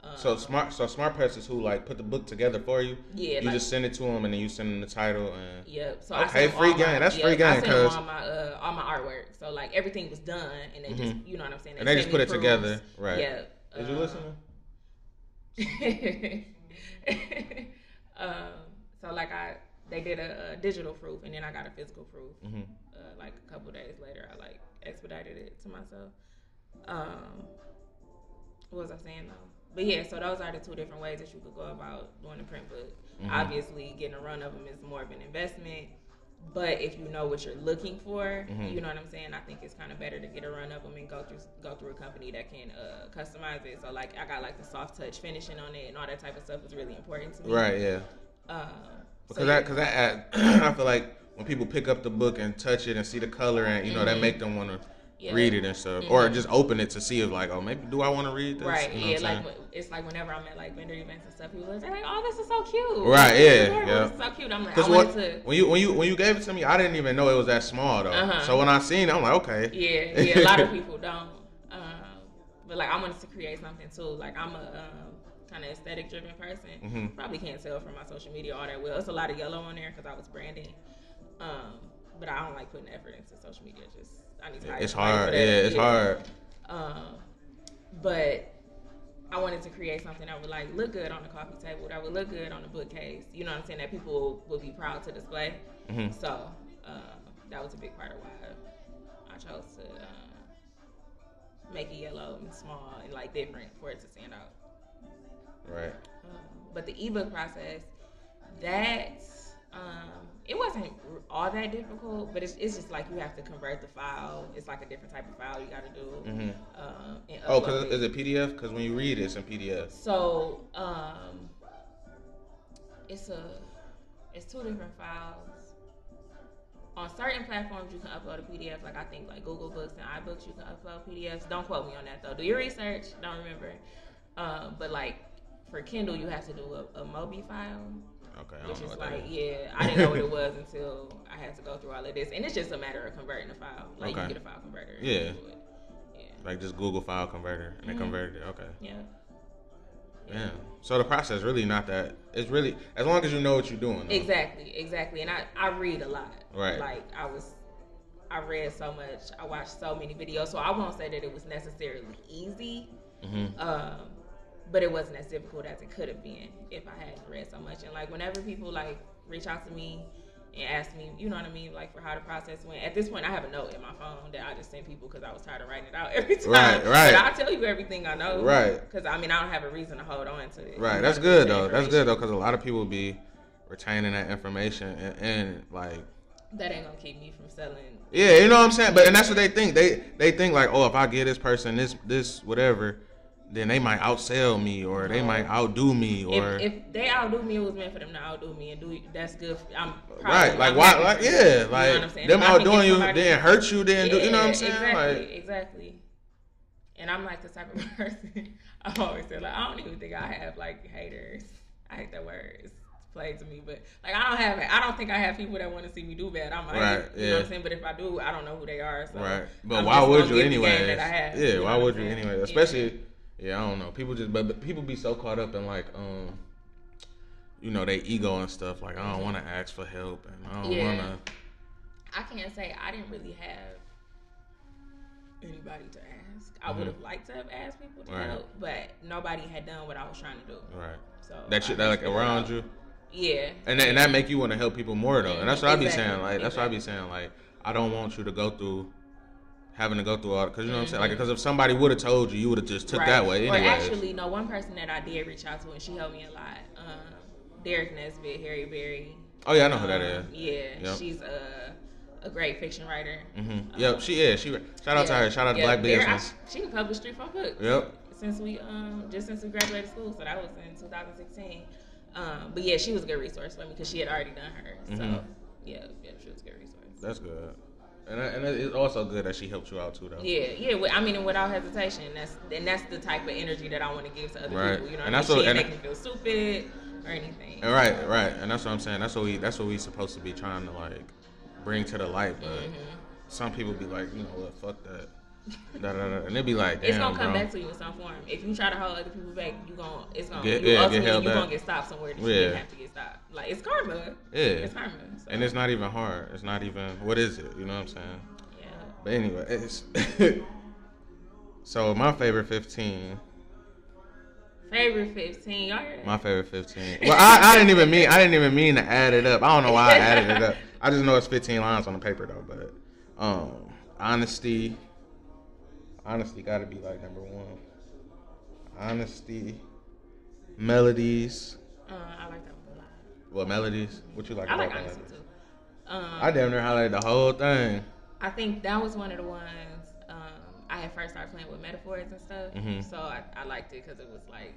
Um, So smart. So smart press is who like put the book together for you. yeah, You like, just send it to them and then you send them the title and. Yep. So Okay, I free all my- game. That's yeah, free game, I sent them 'cause- all my uh, all my artwork. So like everything was done, and they just you know what I'm saying. Mm-hmm. And they just put me it together, right. Yeah. Is you listen? listening? um, so like I, they did a, a digital proof, and then I got a physical proof. hmm uh, like a couple days later, I like expedited it to myself. Um, what was I saying though? But yeah, so those are the two different ways that you could go about doing a print book. Mhm. Obviously, getting a run of them is more of an investment. But if you know what you're looking for, Mhm. you know what I'm saying. I think it's kind of better to get a run of them and go through go through a company that can uh, customize it. So like I got like the soft touch finishing on it and all that type of stuff is really important to me. Right. Yeah. Um, Because so that, yeah. because that, add, I feel like when people pick up the book and touch it and see the color and you know that Mhm. make them want to Yeah. read it and stuff, or Mhm. just open it to see if like, oh, maybe do I want to read this? Right, You know yeah, like saying? it's like whenever I'm at like vendor events and stuff, people are like, "Oh, this is so cute." Right, yeah, yeah. This is so cute. I'm like, I what to. when you when you when you gave it to me, I didn't even know it was that small though. Uh-huh. So when I seen it, I'm like, okay. Yeah, yeah. A lot of people don't. Um, but like, I wanted to create something too. Like, I'm a um, kind of aesthetic driven person. Mhm. Probably can't tell from my social media all that well. It's a lot of yellow on there because I was branding. Um, but I don't like putting effort into social media. Just I need to. It's hard. Yeah, it's hard. Um, but I wanted to create something that would like look good on the coffee table, that would look good on the bookcase. You know what I'm saying? That people would be proud to display. Mhm. So um, that was a big part of why I chose to uh, make it yellow and small and like different for it to stand out. Right. Um, but the ebook process, that um, it wasn't all that difficult, but it's, it's just like you have to convert the file. It's like a different type of file you got to do. Mhm. Um, Oh, cause it. is it PDF? Because when you read it, it's in PDF. So um, it's a it's two different files. On certain platforms, you can upload a PDF. Like I think, like Google Books and iBooks, you can upload PDFs. Don't quote me on that though. Do your research. Don't remember. Um, but like for Kindle, you have to do a, a Mobi file, Okay, I which is like, yeah, I didn't know what it was until I had to go through all of this. And it's just a matter of converting a file. Like Okay. you get a file converter. Yeah. Yeah. Like just Google file converter, and they Mhm. converted it. Okay. Yeah. Yeah. So the process really not that. It's really as long as you know what you're doing. though. Exactly, exactly. And I, I read a lot. Right. Like I was I read so much. I watched so many videos. So I won't say that it was necessarily easy. Mhm. Um, but it wasn't as difficult as it could have been if I hadn't read so much. And like whenever people like reach out to me and ask me, you know what I mean, like for how the process went. At this point, I have a note in my phone that I just send people because I was tired of writing it out every time. Right, right. But I'll tell you everything I know. Right. Because I mean, I don't have a reason to hold on to it. Right. That's good though. That's good though, because a lot of people be retaining that information and, and like That ain't gonna keep me from selling. Yeah, you know what I'm saying. But and that's what they think. They they think like, oh, if I give this person this this whatever, then they might outsell me or they might outdo me or If, if they outdo me, it was meant for them to outdo me and do. That's good. For, I'm proud right. Like I'm why? Like yeah, You know like what I'm saying? them If I can outdoing you didn't hurt you, didn't do. You know what I'm saying? Exactly, Like exactly. And I'm like the type of person I always say like I don't even think I have like haters. I hate that word. It's played to me, but like I don't have I don't think I have people that want to see me do bad. I'm like, Right, you know yeah. what I'm saying. But if I do, I don't know who they are. So right. But I'm why would you give the game anyway? that I have, Yeah. you know Why would you anyway? Especially. Yeah, I don't know. People just, but, but people be so caught up in like, um, you know, they ego and stuff. Like, I don't want to ask for help, and I don't Yeah. want to. I can't say I didn't really have anybody to ask. I Mhm. would have liked to have asked people to Right. help, but nobody had done what I was trying to do. Right. So That shit that like around out- you. Yeah. And that, and that make you want to help people more though, and that's what I be saying. Like that's what I be saying. Like I don't want you to go through having to go through all because you know what I'm saying. Like because if somebody would have told you, you would have just took that way Or anyway. actually, no, one person that I did reach out to and she helped me a lot. Um, Derek Nesbitt, Harry Berry. oh yeah, I know who that is. Um, Yeah, Yep. she's a, a great fiction writer. hmm Yep, she is. She shout out to her. Shout out to yeah, Black Business. I- she published three, four books. Yep. Since we um just since we graduated school, so that was in 2016. Um, but yeah, she was a good resource for me because she had already done hers. So Mhm. yeah, yeah, she was a good resource. That's good. And and it's also good that she helped you out too though. Yeah, yeah. I mean, and without hesitation. That's and that's the type of energy that I want to give to other Right. people. You know, And that's what- She and ain't make me feel stupid or anything. Right, right, and that's what I'm saying. That's what we that's what we supposed to be trying to like bring to the light. But Mm-hmm. some people be like, you know what, fuck that. Da, da, da. And they be like, It's gonna come bro. back to you in some form. If you try to hold other people back, you gonna it's gonna Get- you yeah, get ultimately held you back. gonna get stopped somewhere that you Yeah. didn't have to get stopped. Like it's karma. Yeah. It's karma. So, And it's not even hard. It's not even what is it? You know what I'm saying? yeah. But anyway, it's so my favorite 15. Favorite fifteen. Y'all hear that? My favorite 15. Well, I, I didn't even mean I didn't even mean to add it up. I don't know why I added it up. I just know it's 15 lines on the paper though. But um, honesty, honesty got to be like number one. Honesty, melodies. uh, I like that one a lot. What melodies? What you like? I about like honesty melodies? too. Um, I damn near highlighted the whole thing. I think that was one of the ones um, I had first started playing with metaphors and stuff. Mhm. So I, I liked it because it was like,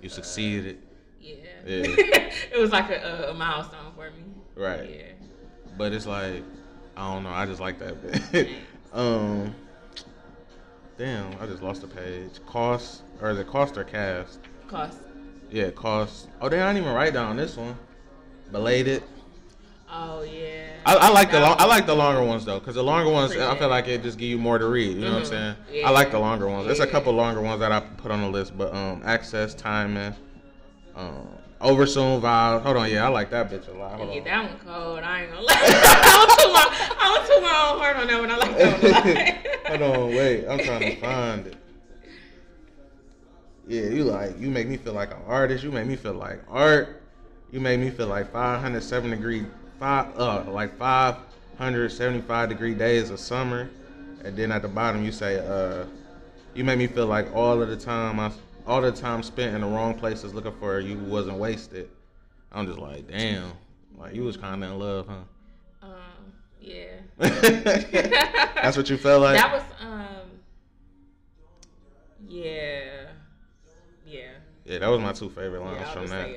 You succeeded. yeah, Yeah. it was like a, a milestone for me. Right. Yeah. But it's like I don't know. I just like that bit. um, damn, I just lost the page. Cost or the cost or cast? Cost. Yeah, cost. Oh, they didn't even write down this one. Belated. Oh yeah. I, I like the long, I like the longer ones though, because the longer ones I feel like it just give you more to read. You know what I'm Mhm. saying? Yeah. I like the longer ones. There's a couple longer ones that I put on the list, but um, access, timing, um, over soon vibes. Hold on, yeah, I like that bitch a lot. Hold Yeah, on. that one cold. I ain't gonna lie. I was too my, I was too own heart on that one. I like that one. Hold on, wait. I'm trying to find it. Yeah, you like you make me feel like an artist. You make me feel like art. You make me feel like 507 degree five uh like 575 degree days of summer. And then at the bottom you say uh you make me feel like all of the time I all the time spent in the wrong places looking for you wasn't wasted. I'm just like, damn. Like you was kind of in love, huh? Um, yeah. That's what you felt like. That was um. Yeah. Yeah. Yeah, that was my two favorite lines Yeah, from that.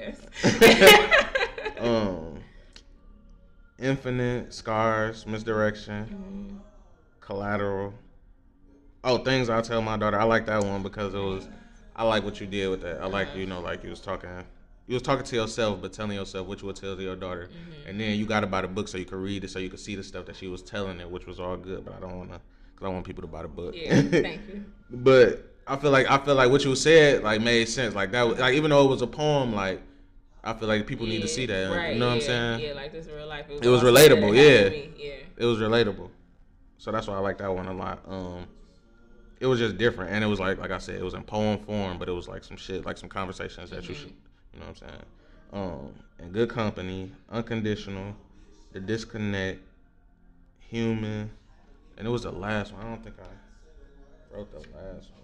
yes. um, Infinite, Scars, Misdirection, Mhm. Collateral. Oh, things I tell my daughter. I like that one because it was. I like what you did with that. I like you know like you was talking. You was talking to yourself, but telling yourself what you would tell to your daughter, Mm-hmm. and then you got to buy the book so you could read it, so you could see the stuff that she was telling it, which was all good. But I don't want to, cause I want people to buy the book. Yeah. Thank you. But I feel like I feel like what you said like made sense. Like that, was- like even though it was a poem, like I feel like people need to see that. Right, you know what I'm saying? Yeah, like this real life. It was all something relatable, yeah. Yeah. It was relatable, so that's why I like that one a lot. Um, it was just different, and it was like like I said, it was in poem form, but it was like some shit, like some conversations that you Mm-hmm. should, you know what I'm saying? Um, in good company, unconditional, The Disconnect, Human, and it was the last one. I don't think I wrote the last one.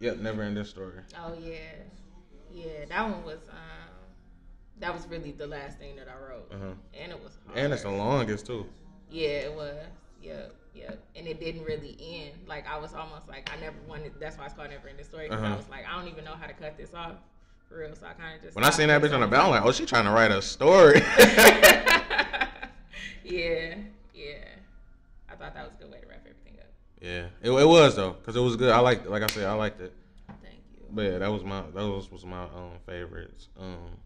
Yep, never ending story. Oh yeah, yeah. That one was um, that was really the last thing that I wrote, Uh-huh. and it was hard. And it's the longest too. Yeah, it was. Yep, yep. And it didn't really end. Like I was almost like I never wanted. That's why it's called Never Ending Story. Because I Uh-huh. was like, I don't even know how to cut this off for real. So I kind of just. When I seen that bitch on the ballot, like, oh, she trying to write a story. yeah, yeah. I thought that was a good way to wrap everything up. yeah, it, it was though, cause it was good. I liked, like I said, I liked it. Thank you. But yeah, that was my those was my um favorites. Um,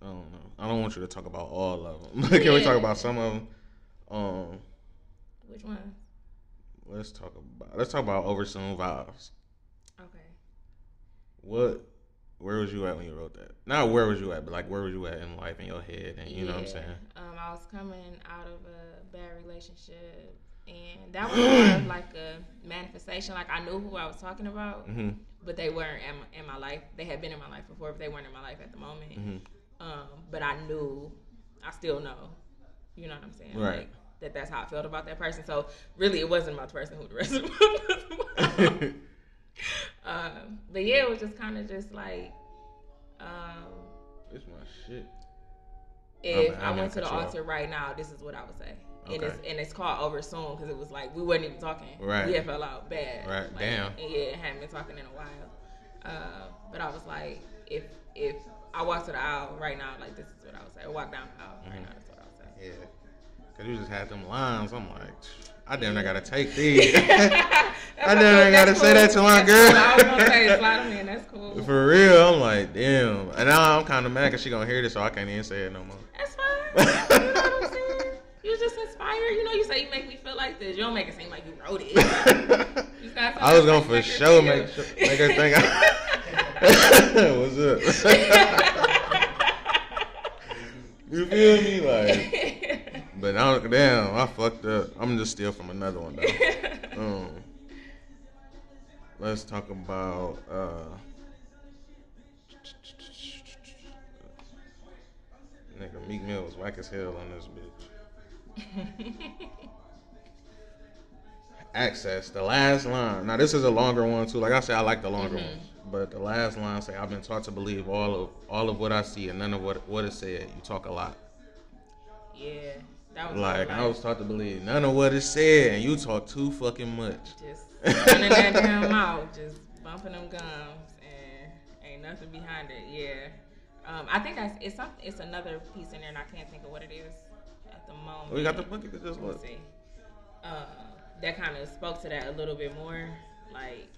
I don't know. I don't want you to talk about all of them. Can we talk about some of them? Um, Which one? let's talk about let's talk about oversoon vibes. Okay. What? Where was you at when you wrote that? Not where was you at, but like where was you at in life in your head, and you know what I'm saying? Um, I was coming out of a bad relationship, and that was more of like a manifestation. Like I knew who I was talking about, hmm but they weren't in my, in my life. They had been in my life before, but they weren't in my life at the moment. hmm Um, but I knew, I still know, you know what I'm saying? Right. Like, that that's how I felt about that person. So really, it wasn't about the person who the rest of the book was um, but yeah, it was just kind of just like, um, It's my shit. if I'm- I I'm went to the cut you altar right now, this is what I would say. And Okay. it's and it's called over soon because it was like we wasn't even talking. Right. We had fell out bad. Right. Like, Damn. And yeah, it hadn't been talking in a while. Uh, but I was like, if if I walk to the aisle right now, like this is what I would say. Or walk down the aisle right now, that's what I would say. Yeah. Cause you just had them lines. I'm like, I damn I gotta take these. I damn okay, gotta that's say that to my girl. cool. I was gonna say slide them in. That's cool. For real, I'm like, damn. And now I'm kind of mad because she gonna hear this, so I can't even say it no more. That's fine. you know what I'm saying? You just inspired. You know, you say you make me feel like this. You don't make it seem like you wrote it. You I was gonna for sure make sure, make her think. I, what's up? you feel me, like? But now, damn, I fucked up. I'm just steal from another one though. Um, let's talk about. uh Nigga, Meek Mill was whack as hell on this bitch. Access, the last line. Now this is a longer one too. Like I said, I like the longer Mhm. ones. But the last line say, "I've been taught to believe all of all of what I see and none of what what is said. You talk a lot. yeah, that was Like I was taught to believe none of what is said, and you talk too fucking much. just running that damn mouth, just bumping them gums, and ain't nothing behind it. Yeah, um, I think that's it's something. It's another piece in there, and I can't think of what it is at the moment. We got the book. Just look. see. Uh, that kind of spoke to that a little bit more, like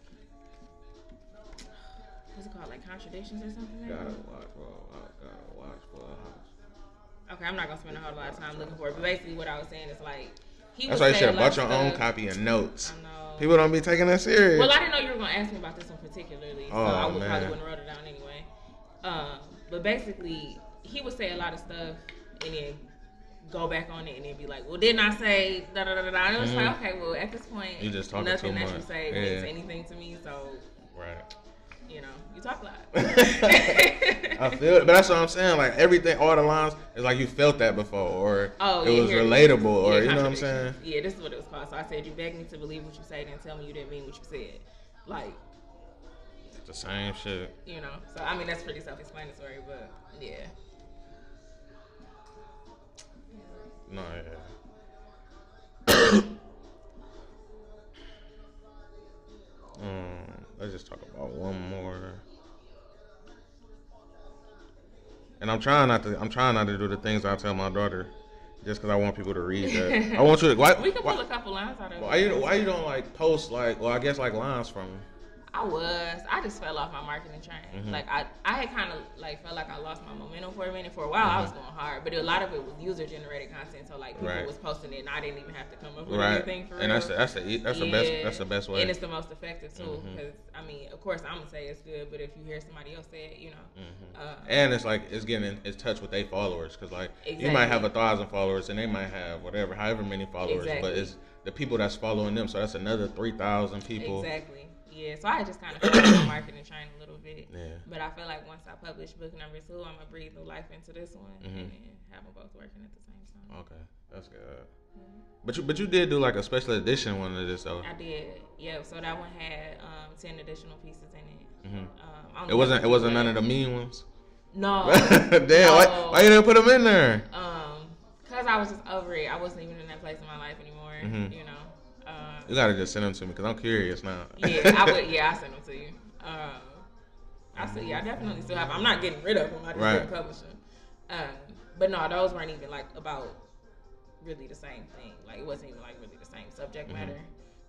what's it called, like contradictions or something. maybe? Gotta watch. I gotta watch for house. Okay, I'm not gonna spend a whole lot of time looking for it, but basically what I was saying is like he That's why you should have bought your own copy of notes. I know. People don't be taking that serious. Well, I didn't know you were gonna ask me about this one particularly, so Oh, I would probably wouldn't wrote it down anyway. Um, but basically, he would say a lot of stuff and then go back on it and then be like, "Well, didn't I say da da da da?" And it was Mhm. like, okay, well, at this point, You just nothing that you say Yeah. means anything to me. So right. You know, you talk a lot. I feel it, but that's what I'm saying. Like everything, all the lines is like you felt that before, or Oh, it yeah, was relatable, or Yeah, you know what I'm saying. Yeah, this is what it was called. So I said, you begged me to believe what you say, then tell me you didn't mean what you said. Like, It's the same shit. you know. So I mean, that's pretty self-explanatory, but yeah. No, yeah. um, let's just talk about one more. And I'm trying not to. I'm trying not to do the things I tell my daughter, just because I want people to read that. I want you to. Why, We can pull why, a couple lines out of it. why you why you don't like post like well I guess like lines from I was. I just fell off my marketing train. Mhm. Like I, I had kind of like felt like I lost my momentum for a minute. For a while, I was going hard, but a lot of it was user generated content. So like people Mm-hmm. Right. was posting it, and I didn't even have to come up with right anything for it. and real. that's the, that's the that's the best that's the best way. And it's the most effective too, because I mean, of course, I'm gonna say it's good, but if you hear somebody else say it, you know, Mhm. uh, and it's like it's getting in, in touch with their followers because like you might have a thousand followers and they might have whatever however many followers but it's the people that's following them so that's another 3000 people exactly. Yeah, so I just kind of focused on marketing training a little bit. Yeah. But I feel like once I publish book number two, I'm gonna breathe new life into this one Mhm. and then have them both working at the same time. Okay, that's good. But you but you did do like a special edition one of this though. I did, yeah. So that one had um, ten additional pieces in it. Mhm. Um, It wasn't it wasn't none of the mean ones. No. Damn, no. why, why you didn't put them in there? Um, cause I was just over it. I wasn't even in that place in my life anymore. Mhm. You know. You gotta just send them to me because I'm curious now. yeah, I would. Yeah, I send them to you. Um, I still, yeah, I definitely still have. I'm not getting rid of them. I just Right. didn't publish them. Um, but no, those weren't even like about really the same thing. Like it wasn't even like really the same subject Mhm. matter.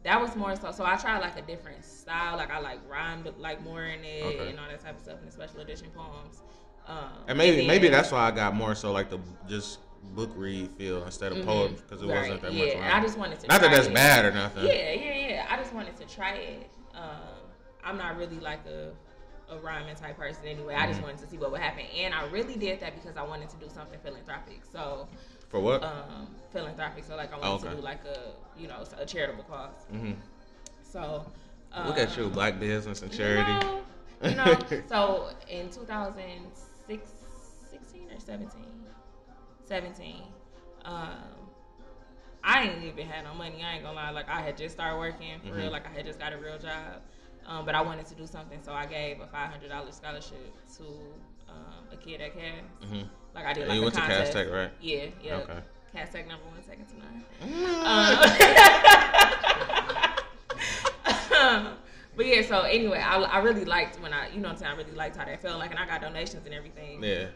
That was more so. So I tried like a different style. Like I like rhymed like more in it Okay. and all that type of stuff in the special edition poems. Um, And maybe then- maybe that's why I got more so like the just book read feel instead of Mhm. poems because it Right, wasn't that yeah. much. rhyme. I just wanted to. Not that that's it. bad or nothing. Yeah, yeah, yeah. I just wanted to try it. Um, I'm not really like a a rhyming type person anyway. I just Mhm. wanted to see what would happen, and I really did that because I wanted to do something philanthropic. So, For what? um, philanthropic. So like I wanted Okay. to do like a you know a charitable cause. hmm So um, Look at you, black business and charity. You know, you know so in 2016 or 17, 17, um, I ain't even had no money. I ain't gonna lie. Like I had just started working for real. Mhm. Like I had just got a real job. Um, but I wanted to do something, so I gave a five hundred dollars scholarship to um, a kid at Cass. hmm Like I did. Like you went to Cass. Tech, right? Yeah, yeah. Okay. Cass Tech number one, second to none. Um, but yeah, so anyway, I, I really liked when I, you know what I'm saying, I really liked how that felt like, and I got donations and everything, Yeah.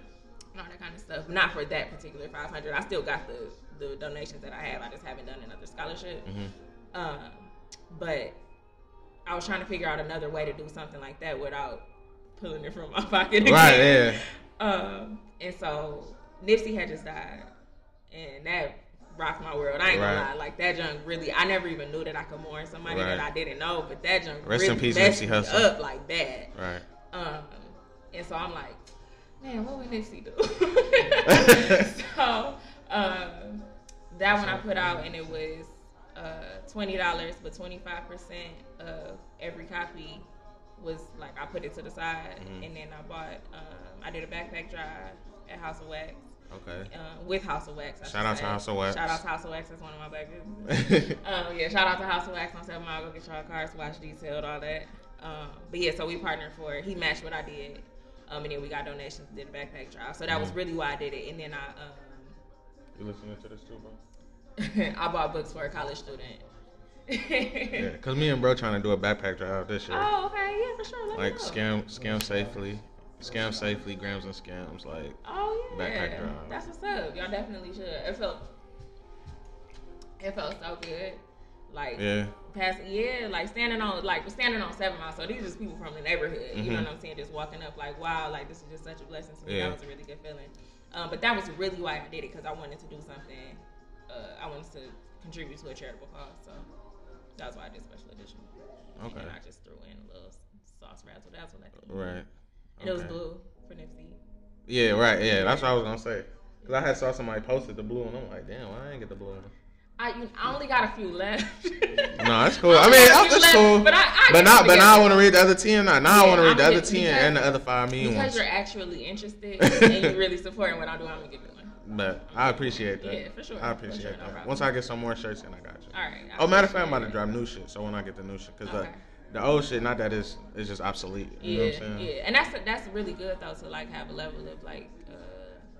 And all that kind of stuff. Not for that particular 500. I still got the the donations that I have. I just haven't done another scholarship. hmm Um, but I was trying to figure out another way to do something like that without pulling it from my pocket. Again. Right. Yeah. Um, and so Nipsey had just died, and that rocked my world. I ain't gonna lie, like that junk really. I never even knew that I could mourn somebody Right. that I didn't know, but that junk Rest really in peace, messed Nipsey me Hussle. up like that. Right. Um, and so I'm like, man, what would Nipsey do? so um, that one I put out, and it was uh, twenty dollars, but twenty five percent of every copy was like I put it to the side, Mhm. and then I bought. Um, I did a backpack drive at House of Wax. Okay. Uh, with House of Wax. I Shout out to. House of Wax. Shout out to House of Wax. That's one of my black businesses. um, yeah, shout out to House of Wax on Seven Mile. Go get your cars, watch detailed, all that. Um, but yeah, so we partnered for it. He matched what I did, um, and then we got donations. Did a backpack drive. So that was Mhm. really why I did it. And then I Um, you listening to this too, bro? I bought books for a college student. Yeah. Cause me and bro trying to do a backpack drive this year. Oh, okay, yeah, for sure. Let like scam, scam safely, scam safely, grams and scams. Like Oh yeah, Backpack drive. that's what's up. Y'all definitely should. It felt, it felt so good. Like yeah. Past yeah, like standing on like we're standing on seven miles. So these are just people from the neighborhood. You know Mhm. what I'm saying? Just walking up like, wow, like this is just such a blessing to me. Yeah. That was a really good feeling. Um, but that was really why I did it because I wanted to do something. Uh, I wanted to contribute to a charitable cause. So that's why I did special edition. Okay. And I just threw in a little sauce razzle dazzle at the end. Right. And it was blue for Nipsey. Yeah, right. Yeah, that's what I was gonna say. Cause I had saw somebody posted the blue, and I'm like, damn, why I ain't get the blue one? I you, I only got a few left. No, that's cool. I only mean, got a few that's left, cool. But I, I But now, but now I want to read the other ten. Now, now I want to read the other ten and the other five mean because ones. you're actually interested and you're really supporting what I'm doing. I'm gonna give you one. But I appreciate that. Yeah, for sure. I appreciate sure, that. problem. Once I get some more shirts, in, I got you. All right. I Oh, matter of fact, I'm about to drop new shit. So when I get the new shit, cause Okay. the the old shit, not that it's it's just obsolete. You Yeah, know what I'm saying? yeah, and that's that's really good though to like have a level of like uh,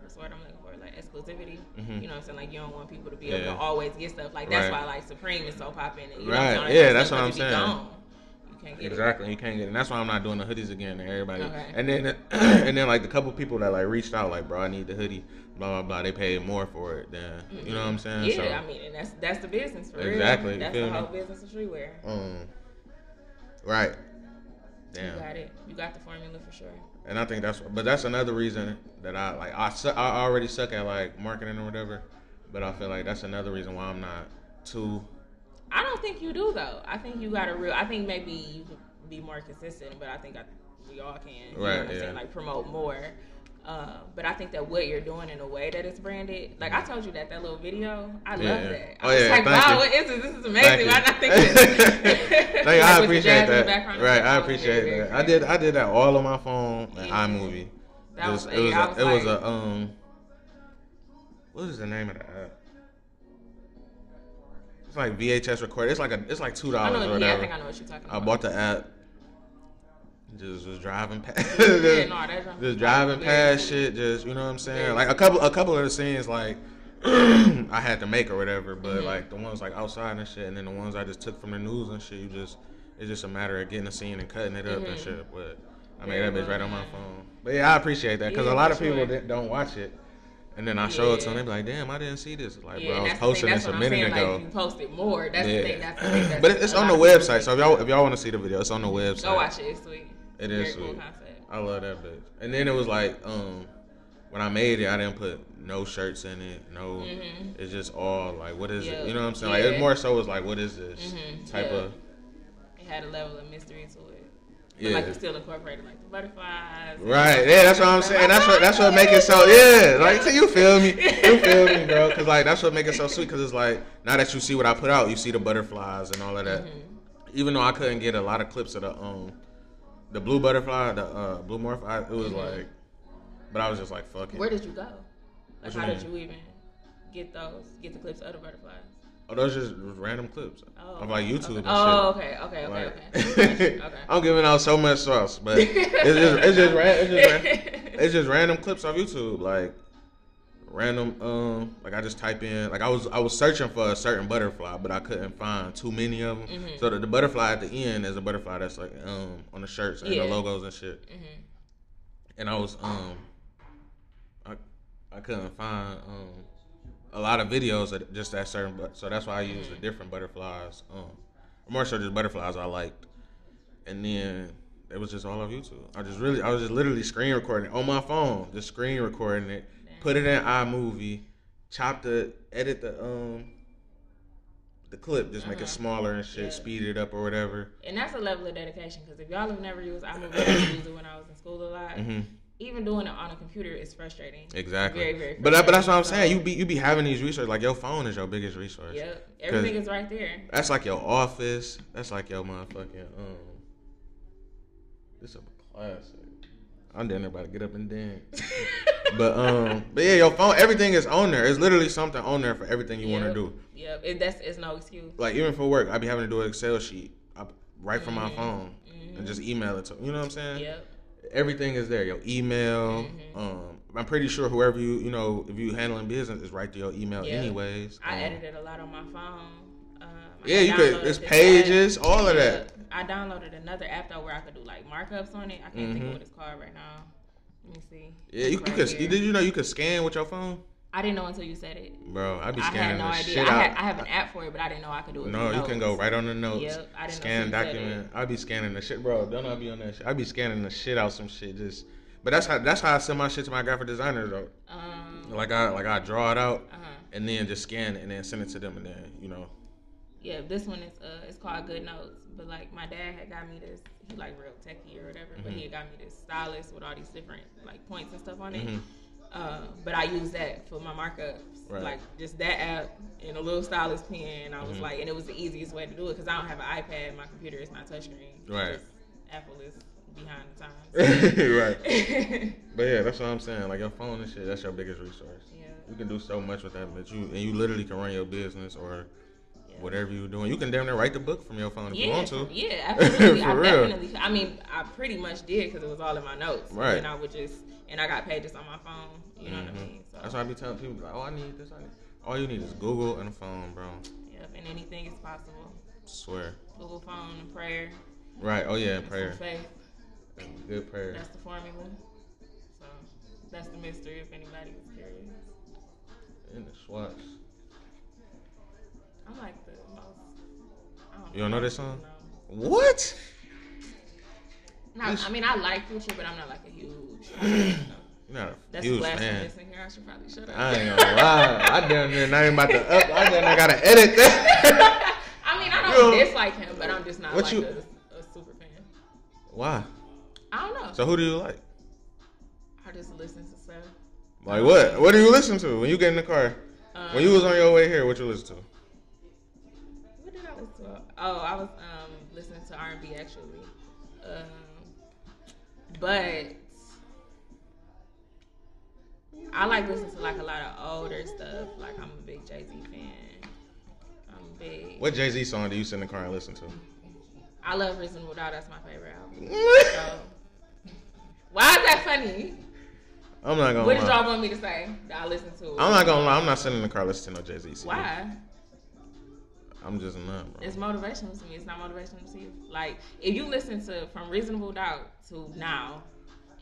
what's the word I'm looking like exclusivity. Mhm. You know what I'm saying? Like you don't want people to be Yeah. able to always get stuff. Like that's Right. why like Supreme is so popping. You know Right. I'm? Yeah, that's what I'm saying. Gone. You can't get Exactly, you can't get, it. and that's why I'm not doing the hoodies again. And everybody, Okay. and then and then like the couple people that like reached out, like, bro, I need the hoodie, blah blah blah. They paid more for it than you know what I'm saying. it. So, Yeah, I mean, and that's that's the business for Exactly, real. That's the me? whole business of streetwear. um, right, You got it. You got the formula for sure. And I think that's, but that's another reason that I like. I su- I already suck at like marketing or whatever, but I feel like that's another reason why I'm not too. I don't think you do though. I think you got a real. I think maybe you could be more consistent, but I think I, we all can. You know Right, what I'm yeah. saying? Like promote more. Um, but I think that what you're doing in a way that it's branded, like I told you that that little video, I Yeah, love that. I Oh, was yeah, like, thank wow, you. what is this? This is amazing. Thank Why not think of? Like, I Like, with the appreciate jazz in the that. Right, I appreciate very, very that. I did I did that all on my phone and Yeah. iMovie. That Just- was- it was I a, was it was like- a um what is the name of the app? It's like VHS recorder. It's like a it's like two I dollars or Yeah, I think I know what you're talking about. I bought the app. Just was driving past. Yeah, just, no, that just driving past shit. Just you know what I'm saying. Like a couple a couple of the scenes like I had to make or whatever. But Mm-hmm. like the ones like outside and shit, and then the ones I just took from the news and shit. You just it's just a matter of getting a scene and cutting it up and Mhm. shit. But I made Very that bitch right on my phone. But yeah, I appreciate that because Yeah, a lot of people sure. don't watch it. And then I show it to them, Yeah. they be like, "Damn, I didn't see this." Like, Yeah, bro, I was that's the thing, posting this a minute ago. Like, you posted more. That's the thing. That's the thing. But it's on the website. So if y'all if y'all want to see the video, it's on the website. Go watch it. It's sweet. It Very is cool sweet. I love that bitch. And then it was like, um, when I made it, I didn't put no shirts in it. No, Mhm. it's just all like, what is Yeah. it? You know what I'm saying? Like Yeah. it more so was like, what is this Mhm. type Yeah. of? It had a level of mystery to it. But Yeah. like you still incorporated like the butterflies. Right, yeah, that's what I'm saying. That's what that's what make it so yeah. Like, so you feel me? You feel me, bro? Because like that's what make it so sweet. Because it's like now that you see what I put out, you see the butterflies and all of that. Mhm. Even though I couldn't get a lot of clips of the um the blue butterfly, the uh blue morph, I, it was like, but I was just like, fuck it. Where did you go? Like, What you how did you even get those? Get the clips of the butterflies? Oh, those just random clips Oh, of like YouTube okay. and Oh, okay, okay, okay, Like, okay. okay. I'm giving out so much sauce, but it's just it's just, ra- it's just ra- it's just random clips off YouTube, like random. Um, like I just type in, like I was I was searching for a certain butterfly, but I couldn't find too many of them. Mhm. So the, the butterfly at the end is a butterfly that's like um on the shirts and Yeah. the logos and shit. Mhm. And I was um, I I couldn't find um a lot of videos of just that certain, but so that's why I used the different butterflies. Um, more so just butterflies I liked, and then it was just all of YouTube. I just really, I was just literally screen recording it on my phone, just screen recording it, put it in iMovie, chop the, edit the um the clip, just make Uh-huh. it smaller and shit, Yeah. speed it up or whatever. And that's a level of dedication because if y'all have never used iMovie, I had to use it when I was in school a lot. hmm Even doing it on a computer is frustrating. Exactly. Very, very but that, but that's what I'm frustrating. saying. You be you be having these resources like your phone is your biggest resource. Yep. Everything is right there. That's like your office. That's like your motherfucking um. This is a classic. I'm down there about to get up and dance. but um, but yeah, your phone. Everything is on there. It's literally something on there for everything you want to do. Yep. It, that's it's no excuse. Like even for work, I'd be having to do an Excel sheet. I right from my Mhm. phone and just email it to. You know what I'm saying? Yep. Everything is there. Your email. Mhm. Um, I'm pretty sure whoever you you know if you handling business is right to your email Yeah. anyways. I Um, edited a lot on my phone. Um, Yeah, you could. It's pages, all of that. I downloaded another app though where I could do like markups on it. I can't think Mhm. of what it's called right now. Let me see. Yeah, you, you right could. here. Did you know you could scan with your phone, I didn't know until you said it. bro? I be I scanning had no the idea. shit I, had, I have an app for it, but I didn't know I could do it. no, you can go right on the notes. Yep, I didn't know scan you document. I be scanning the shit, bro. Don't I be on that shit? I be scanning the shit out some shit. Just, but that's how that's how I send my shit to my graphic designers though. Um, Like I like I draw it out uh-huh. and then just scan it and then send it to them and then you know. Yeah, this one is uh, it's called Good Notes. But like my dad had got me this. He like real techie or whatever. But Mhm. he had got me this stylus with all these different like points and stuff on it. Mhm. Um, but I use that for my markups, Right. like just that app and a little stylus pen. I was Mhm. like, and it was the easiest way to do it because I don't have an iPad. My computer is not touchscreen. Right. Apple is behind the times. right. But yeah, that's what I'm saying. Like your phone and shit, that's your biggest resource. Yeah. You can do so much with that, but you and you literally can run your business or Yeah. whatever you're doing. You can damn near write the book from your phone if you want to. yeah, absolutely. I For real. definitely. I mean, I pretty much did because it was all in my notes. Right. And I would just, and I got pages on my phone. You know what I Mhm. mean? So, That's why I be telling people like, oh, I need this. I need. All you need is Google and a phone, bro. yep, and anything is possible. swear. Google phone and prayer. Right. Oh yeah, and prayer. faith. Good prayer. That's the formula. So that's the mystery. If anybody was curious, In the Swatch. I like the most. I don't You don't know this song? No. What? No, I mean I like Future, but I'm not like a huge. A That's huge in here. I should probably shut up. I ain't gonna lie. I down there not even about to up. I down there gotta edit that. I mean, I don't know- dislike him, but I'm just not like you- a, a super fan. Why? I don't know. So who do you like? I just listen to stuff. Like what? What do you listen to when you get in the car? Um, When you was on your way here, what you listen to? Oh, I was um listening to R and B actually, um, but I like listening to like a lot of older stuff. Like I'm a big Jay Z fan. I'm big. What Jay Z song do you sit in the car and listen to? I love Reasonable Doubt. That's my favorite album. So, why is that funny? I'm not gonna What did y'all want me to say that I listen to? I'm not gonna lie. I'm not sitting in the car listening to no Jay Z. Why? I'm just not, bro. It's motivational to me. It's not motivational to you. Like if you listen to from Reasonable Doubt to now,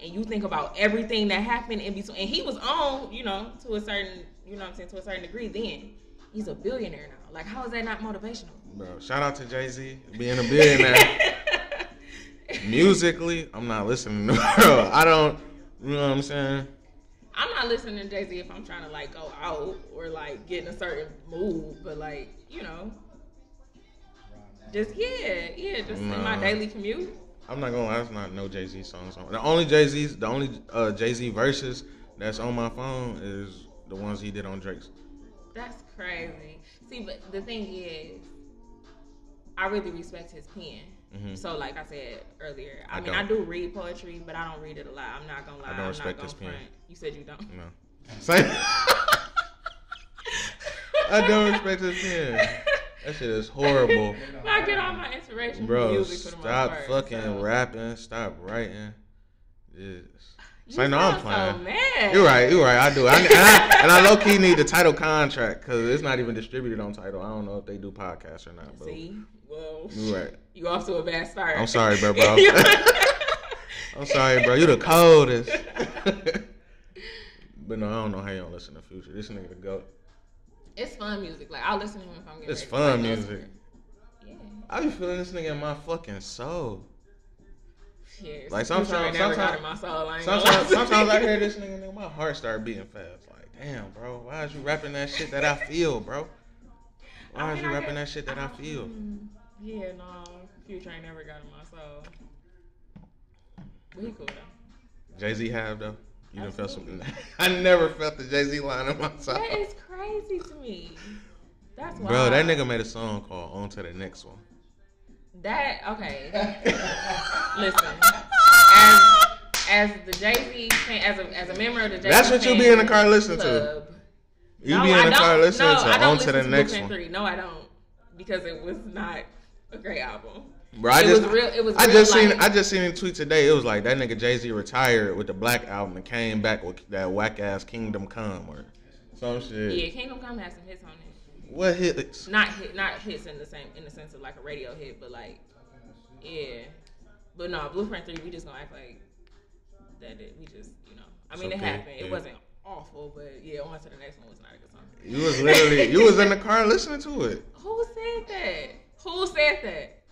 and you think about everything that happened in between, and he was on, you know, to a certain, you know, what I'm saying, to a certain degree. Then he's a billionaire now. Like how is that not motivational? Bro, shout out to Jay Z being a billionaire. Musically, I'm not listening to bro. I don't. You know what I'm saying? I'm not listening to Jay Z if I'm trying to like go out or like get in a certain mood, but like you know, just yeah, yeah, just in my daily commute. I'm not gonna lie. There's not no Jay Z songs on. The only Jay Z's, the only uh, Jay Z verses that's on my phone is the ones he did on Drake's. That's crazy. See, but the thing is, I really respect his pen. Mhm. So, like I said earlier, I, I mean, don't. I do read poetry, but I don't read it a lot. I'm not gonna lie. I don't respect not his pen. You said you don't. No. Same. I don't respect his pen. That shit is horrible. I get all my inspiration Bro, from music for the most stop fucking so. rapping. Stop writing. Yes. You Say no, I'm sound so playing. mad. You're right. You're right. I do. I, and, I, and I low key need the Tidal contract because it's not even distributed on Tidal. I don't know if they do podcasts or not. But See, well, you're right. you off to a bad start. I'm sorry, bro, bro. I'm sorry, bro. You the coldest. but no, I don't know how you don't listen to Future. This nigga the goat. It's fun music. Like I'll listen to him if I'm getting. It's ready fun play music. Yeah. I be feeling this nigga in my fucking soul. Yeah, Like, some sometimes- sometimes- my soul. I Sometimes, sometimes I hear this nigga, nigga, my heart start beating fast. Like, damn, bro, why is you rapping that shit that I feel, bro? Why I is you I rapping that shit that I feel? Mm, Yeah, no, Future ain't never got in my soul. But he cool though. Jay Z have though. You done felt something. I never felt the Jay Z line in my soul. That is crazy to me. That's why. Bro, that nigga made a song called "On to the Next One." That okay. Listen, as as the Jay Z as a as a member of the Jay Z That's what you be in the car listening to. You no, be in I the car listening no, to "On to the Next One." Three. No, I don't, because it was not a great album. Bro, I It just, was real- it was I just seen. I just seen a tweet today. It was like that nigga Jay Z retired with the Black album and came back with that whack ass Kingdom Come or some shit. Yeah, Kingdom Come has some hits on it. What hits? Not hit, not hits in the same in the sense of like a radio hit, but like, yeah. But no, Blueprint Three, we just gonna act like that. It, we just, you know, I mean, it happened. It yeah. wasn't awful, but yeah, on to the next one was not a good song. You was literally, you was in the car listening to it. Who said that? Who said that?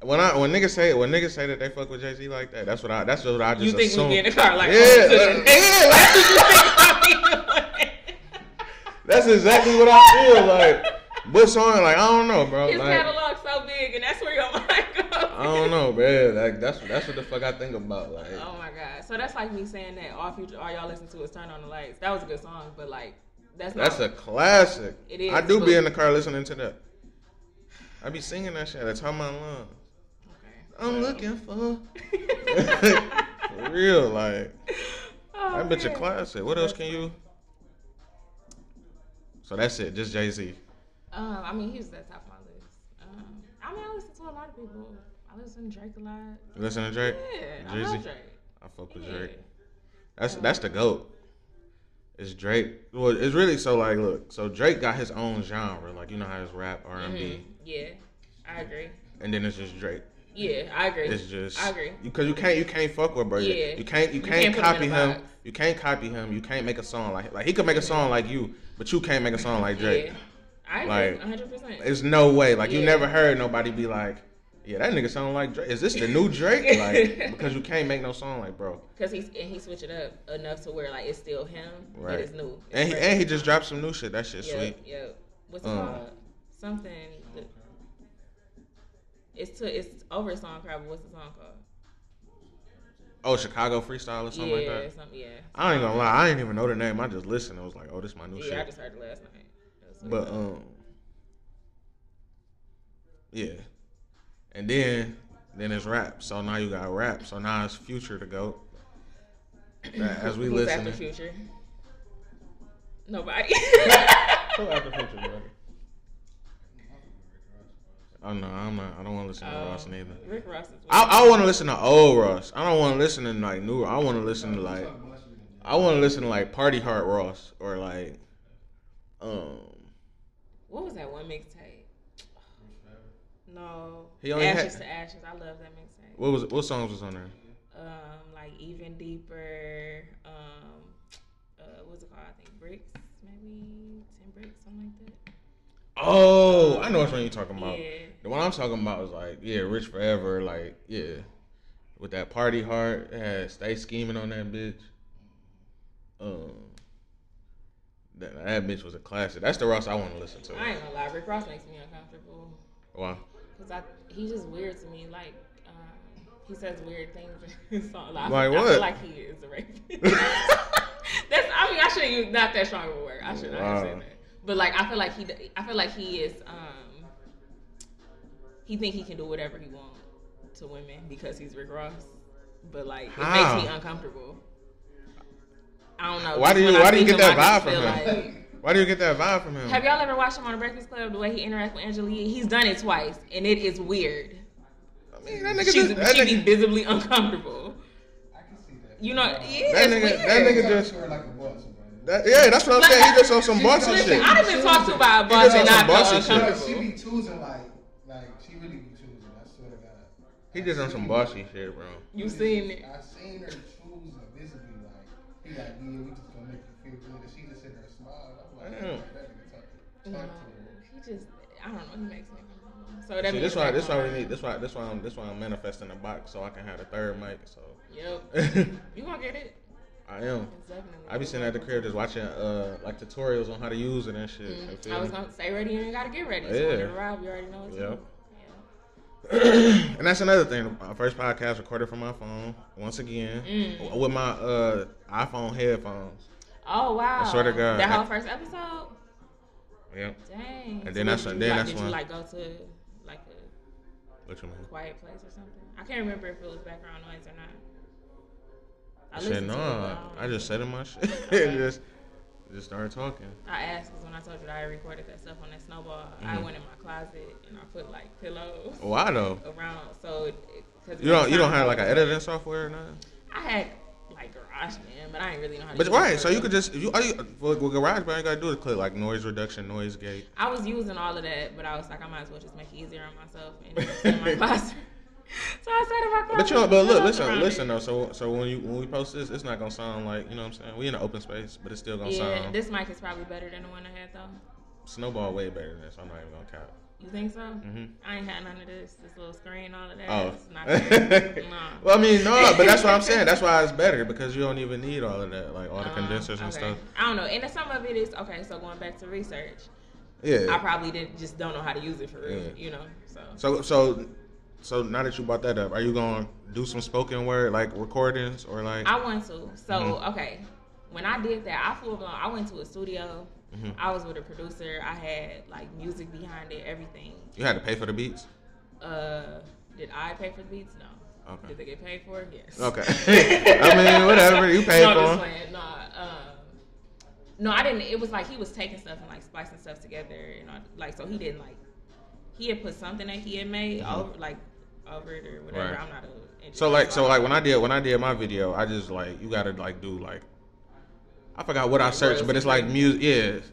When I when niggas say when niggas say that they fuck with Jay Z like that, that's what I that's what I just You think assume. we be in the car like, yeah, like- yeah, like- that's exactly what I feel like. What song? Like I don't know, bro. His Like catalog so big, and that's where your mind goes. I don't know, man. Like that's that's what the fuck I think about. Like Oh my god! So that's like me saying that all future, all y'all listen to is "Turn on the Lights." That was a good song, but like, that's not. that's a classic. It is, I do be in the car listening to that. I be singing that shit. That's how my lungs. I'm looking for. For real, like Oh, that bitch a classic. What else can you? So that's it. Just Jay Z. Um, I mean, he was at the top of my list. Um, I mean, I listen to a lot of people. I listen to Drake a lot. You listen to Drake? Yeah, Jay-Z? love Drake. I fuck with Yeah. Drake. That's that's the goat. It's Drake. Well, it's really so like look. So Drake got his own genre, like you know how his rap, R and B, Mhm. Yeah, I agree. and then it's just Drake. Yeah, I agree. It's just I agree. because you can't you can't fuck with bro. Yeah. You can't you You can't, can't put him copy him. You can't copy him. You can't make a song like like he could make a song like you, but you can't make a song like Drake. Yeah, I agree. Like, 100. percent There's no way. Like you never heard nobody be like, yeah, that nigga sound like Drake. Is this the new Drake? Like because you can't make no song like bro. Because he's and he switched it up enough to where like it's still him, Right. but it's new. It's And he, and he just dropped some new shit. That shit Yep, sweet. Yep. What's it Um, called? Something. That, it's to it's over song crowd. But what's the song called? Oh, Chicago freestyle or something yeah, like that. something. Yeah. I ain't gonna lie, I didn't even know the name. I just listened. I was like, oh, this is my new Yeah, I just heard it last night. It. But um, Yeah. And then then it's rap. So now you got rap. So now it's future to go. As we Who's listen. after Future? Nobody. Who after future, brother? Oh no, I'm not. I don't want to listen to Ross Um, neither. Rick Ross is. I, I want to listen to old Ross. I don't want to listen to like new. I want to listen to like. I want to listen to like Party Heart Ross or like. Um. what was that one mixtape? No. He only Ashes had- to Ashes. I love that mixtape. What was what songs was on there? Um, like even deeper. Um, uh, what's it called? I think bricks, maybe ten bricks, something like that. Oh, I know which one you're talking about. Yeah. The one I'm talking about is like, yeah, Rich Forever, like, yeah. With that party heart, had Stay Scheming on that bitch. Um, that, that bitch was a classic. That's the Ross I want to listen to. I ain't gonna lie, Rick Ross makes me uncomfortable Why? because I he's just weird to me. Like um, he says weird things in his song. Like, Like I, I what? feel like he is a rapist. That's I mean I shouldn't use not that strong of a word. I should not have said that. But like I feel like he I feel like he is um he think he can do whatever he wants to women because he's Rick Ross. But like How? it makes me uncomfortable. I don't know. Why do you- when I why do you get him, that vibe from him? like- Why do you get that vibe from him? have y'all ever watched him on the Breakfast Club? The way he interacts with Angela Yee? He's done it twice, and it is weird. I mean, that nigga, She's, just, that, she be visibly uncomfortable. I can see that. You know, yeah, that it's nigga, weird. that nigga just, to like a boss, that, yeah, that's what I'm saying. He just on some bossy shit. I done been talked to by a He boss just and on not some bossy shit. But uncomfortable. she be choosing like, like He just on some bossy shit, bro. You seen it? I seen her choose visibly like he like yeah we just gonna make you feel good and she just sit there and smile. I'm like Damn. that nigga talk, No, talk to her. he just, I don't know, he makes me uncomfortable. So that See, this why, that this why we need, this why, this why I'm, this why I'm manifesting a box so I can have a third mic. So Yep. You gonna get it? I am. It's definitely. I be sitting at the crib just watching uh like tutorials on how to use it and shit. Mm, feel I was gonna say ready and you gotta get ready. So Yeah. when it arrive, you already know what to Yep. do. And that's another thing. My first podcast recorded from my phone once again Mm. with my uh iPhone headphones. Oh wow! I swear to God. that whole first episode. Yep. Dang. And So then what that's did when- you then like, that's did when- you like go to like a What you mean? quiet place or something? I can't remember if it was background noise or not. I Shit, listened no. to it, but don't I just said in my shit Okay. just just started talking. I asked because when I told you that I recorded that stuff on that snowball, I Mhm. went in my closet and I put like pillows Why though? around. So cause You don't you don't have like an editing software or nothing? I had like GarageBand, but I didn't really know how to. But right, so you could just you all you with, GarageBand you gotta do is click like noise reduction, noise gate. I was using all of that, but I was like, I might as well just make it easier on myself and just in my closet. so I my closet. But with but look, listen, listen though. So so when you when we post this, it's not gonna sound like you know what I'm saying. We in an open space, but it's still gonna Yeah, sound this mic is probably better than the one I had though. snowball way better than this. I'm not even gonna count. You think so? Mhm. I ain't had none of this. This little screen, all of that. Oh. It's not nah. well, I mean, no, but that's what I'm saying. That's why it's better because you don't even need all of that, like all the Um, condensers and okay. stuff. I don't know. And some of it is okay. So going back to research, Yeah. I probably didn't just don't know how to use it for real. Yeah. You know. So So so so now that you brought that up, are you gonna do some spoken word like recordings or like? I want to. So Mhm. okay, when I did that, I flew along. I went to a studio. Mhm. I was with a producer. I had like music behind it, everything. You had to pay for the beats. Uh, did I pay for the beats? No. Okay. Did they get paid for it? Yes. Okay. I mean, whatever you paid no, for. just playing. No, um, no, I didn't. It was like he was taking stuff and like splicing stuff together, and all, like so he didn't like. He had put something that he had made Mhm. over like over it or whatever. Right. I'm not a. So like so I like when I did when I did my video, I just like you gotta like do like I forgot what I searched, but it's like music,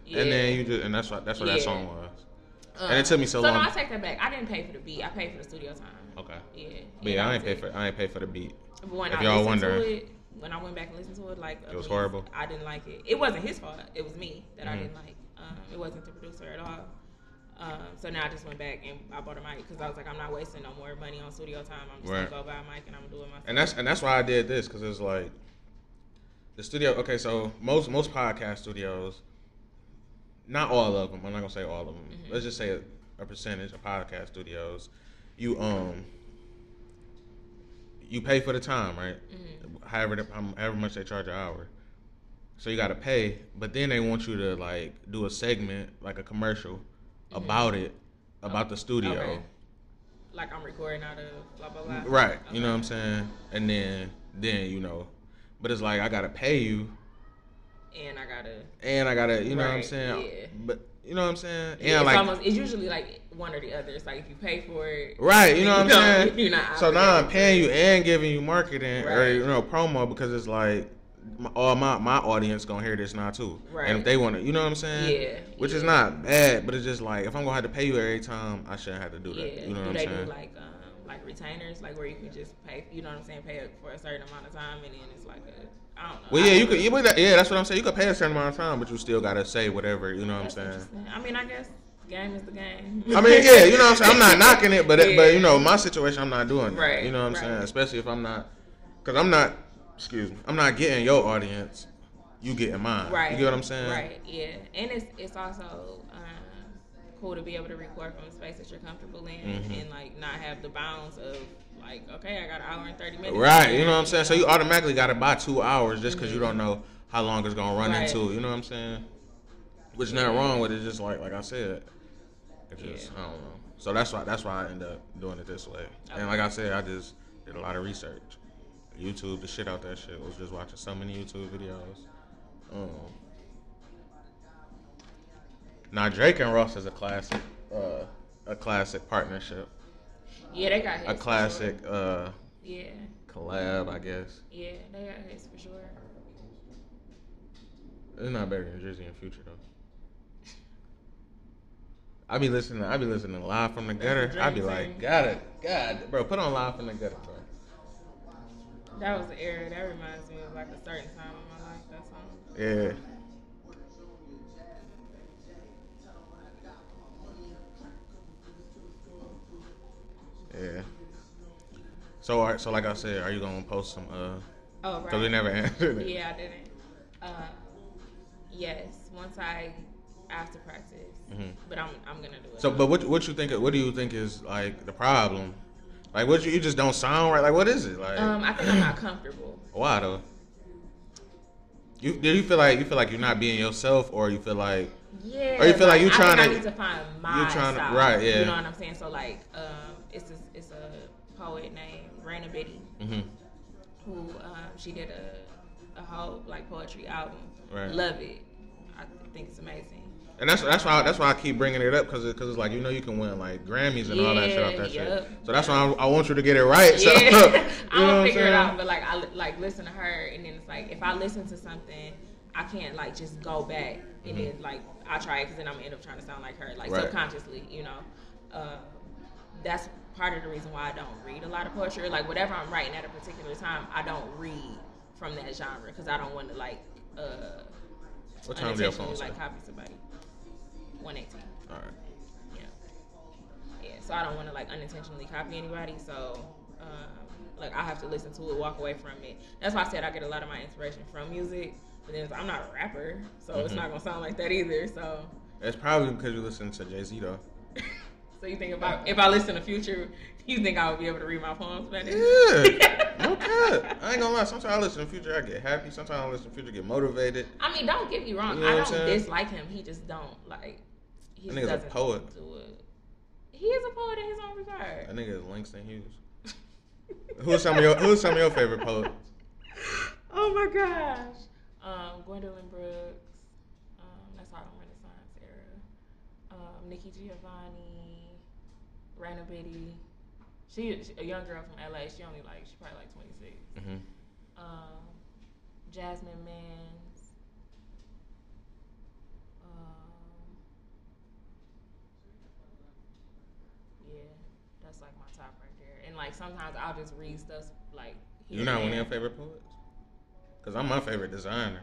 yeah. And then you just and that's what that's what Yeah. that song was. Um, And it took me so So long. no, I take that back. I didn't pay for the beat. I paid for the studio time. Okay. Yeah. But yeah, I ain't pay for I ain't pay for the beat. But when if I y'all it, when I went back and listened to it, like It was horrible? I didn't like it. It wasn't his fault. It was me that I Mhm. didn't like. Um, it wasn't the producer at all. Um, so now I just went back and I bought a mic because I was like, I'm not wasting no more money on studio time. I'm just Right. gonna go buy a mic and I'm gonna do it myself. And that's and that's why I did this because it's like the studio. Okay, so most most podcast studios, not all of them. I'm not gonna say all of them. Mhm. Let's just say a, a percentage of podcast studios. You um you pay for the time, right? Mhm. However, the- however much they charge an hour. So you got to pay, but then they want you to like do a segment, like a commercial, About it, about the studio. Okay. like I'm recording out of blah blah blah. Right. You know what I'm saying? And then then you know, but it's like I gotta pay you, And I gotta. and I gotta you know what I'm saying? yeah. But you know what I'm saying? And Yeah, it's like almost. It's usually like one or the other. It's like if you pay for it. Right, you know what I'm saying? you're not so now I'm paying you and giving you marketing or you know promo because it's like my, all my my audience gonna hear this now too. Right. And if they want to, you know what I'm saying? Yeah, Which is not bad, but it's just like if I'm gonna have to pay you every time, I shouldn't have to do Yeah. that. You know do what they I'm saying? do like um like retainers, like where you can just pay? You know what I'm saying? Pay for a certain amount of time, and then it's like a I don't know. well, yeah, you could. yeah, that's what I'm saying. You could pay a certain amount of time, but you still gotta say whatever. You know what I'm saying? I mean, I guess game is the game. I mean, yeah, you know what I'm saying. I'm not knocking it, but Yeah. but you know, my situation, I'm not doing that. Right, You know what I'm right. saying? Especially if I'm not, because I'm not. Excuse me. I'm not getting your audience. You getting mine. Right. You get what I'm saying? Right. Yeah. And it's it's also um, cool to be able to record from a space that you're comfortable in Mhm. and like not have the bounds of like okay, I got an hour and thirty minutes. Right. You know what I'm saying? So you automatically got to buy two hours just because you Mhm. don't know how long it's gonna run Right. into. You know what I'm saying? Which not wrong with it. Just like like I said, it just Yeah. I don't know. So that's why that's why I end up doing it this way. And like I said, I just did a lot of research. YouTube, the shit out that shit was just watching so many YouTube videos. Um, now Drake and Ross is a classic, uh, a classic partnership, Yeah, they got hits. a classic Sure. uh, Yeah. collab, I guess. Yeah, they got hits for sure. It's not better than Drizzy and Future though. I be listening. I be listening live from the gutter. I be like, got it, God, bro, put on live from the gutter, bro. That was the era. That reminds me of like a certain time in my life. That song. Yeah. Yeah. So, are, so like I said, are you gonna post some? Uh, Oh, right. cause we never answered it. Yeah, I didn't. Uh, yes, once I after practice, Mhm. but I'm I'm gonna do it. So, but what what you think? What do you think is like the problem? Like, what you, you just don't sound right? Like, what is it? Like, um, I think I'm not comfortable. why though? You do you feel like you feel like you're not being yourself, or you feel like Yeah. Or you feel like you I trying think to- I need to find my you trying to- right, yeah. You know what I'm saying? So like, um, it's a, it's a poet named Raina Biddy hmm who um, she did a a whole like poetry album. Right. Love it. I think it's amazing. And that's that's why that's why I keep bringing it up because because it's like you know you can win like Grammys and all that shit off Yeah, that yep. shit. So that's why I, I want you to get it right. So, Yeah, you know I'll I'm figure it out. But like, I like listen to her, and then it's like if I listen to something, I can't like just go back and then like I try it because then I'm gonna end up trying to sound like her, like Mm-hmm. Right. subconsciously, you know. Uh, that's part of the reason why I don't read a lot of poetry. Like whatever I'm writing at a particular time, I don't read from that genre because I don't want to like uh, What time do your phone like copy somebody. One eighteen. All right. Yeah. Yeah. So I don't want to like unintentionally copy anybody. So um, like I have to listen to it, walk away from it. That's why I said I get a lot of my inspiration from music. But then I'm not a rapper, so it's Mhm. not gonna sound like that either. So. It's probably because you listen to Jay Z though. So you think about if I listen to Future, you think I would be able to read my poems better? Yeah. no cap. I ain't gonna lie. Sometimes I listen to Future, I get happy. Sometimes I listen to Future, get motivated. I mean, don't get me wrong. You know I don't saying? dislike him. He just don't like. He That nigga's a poet. Do it. He is a poet in his own regard. That nigga is Langston Hughes. Who's some of your Who's some of your favorite poets? Oh my gosh. Um, Gwendolyn Brooks. Um, that's Harlem Renaissance era. Um, Nikki Giovanni. Raina Biddy. She, she a young girl from LA. She only like she probably like 26. hmm Um, Jasmine Mans. Um, yeah, that's like my top right there. And like sometimes I'll just read stuff like. here You not one of your favorite poets? Cause I'm my favorite designer.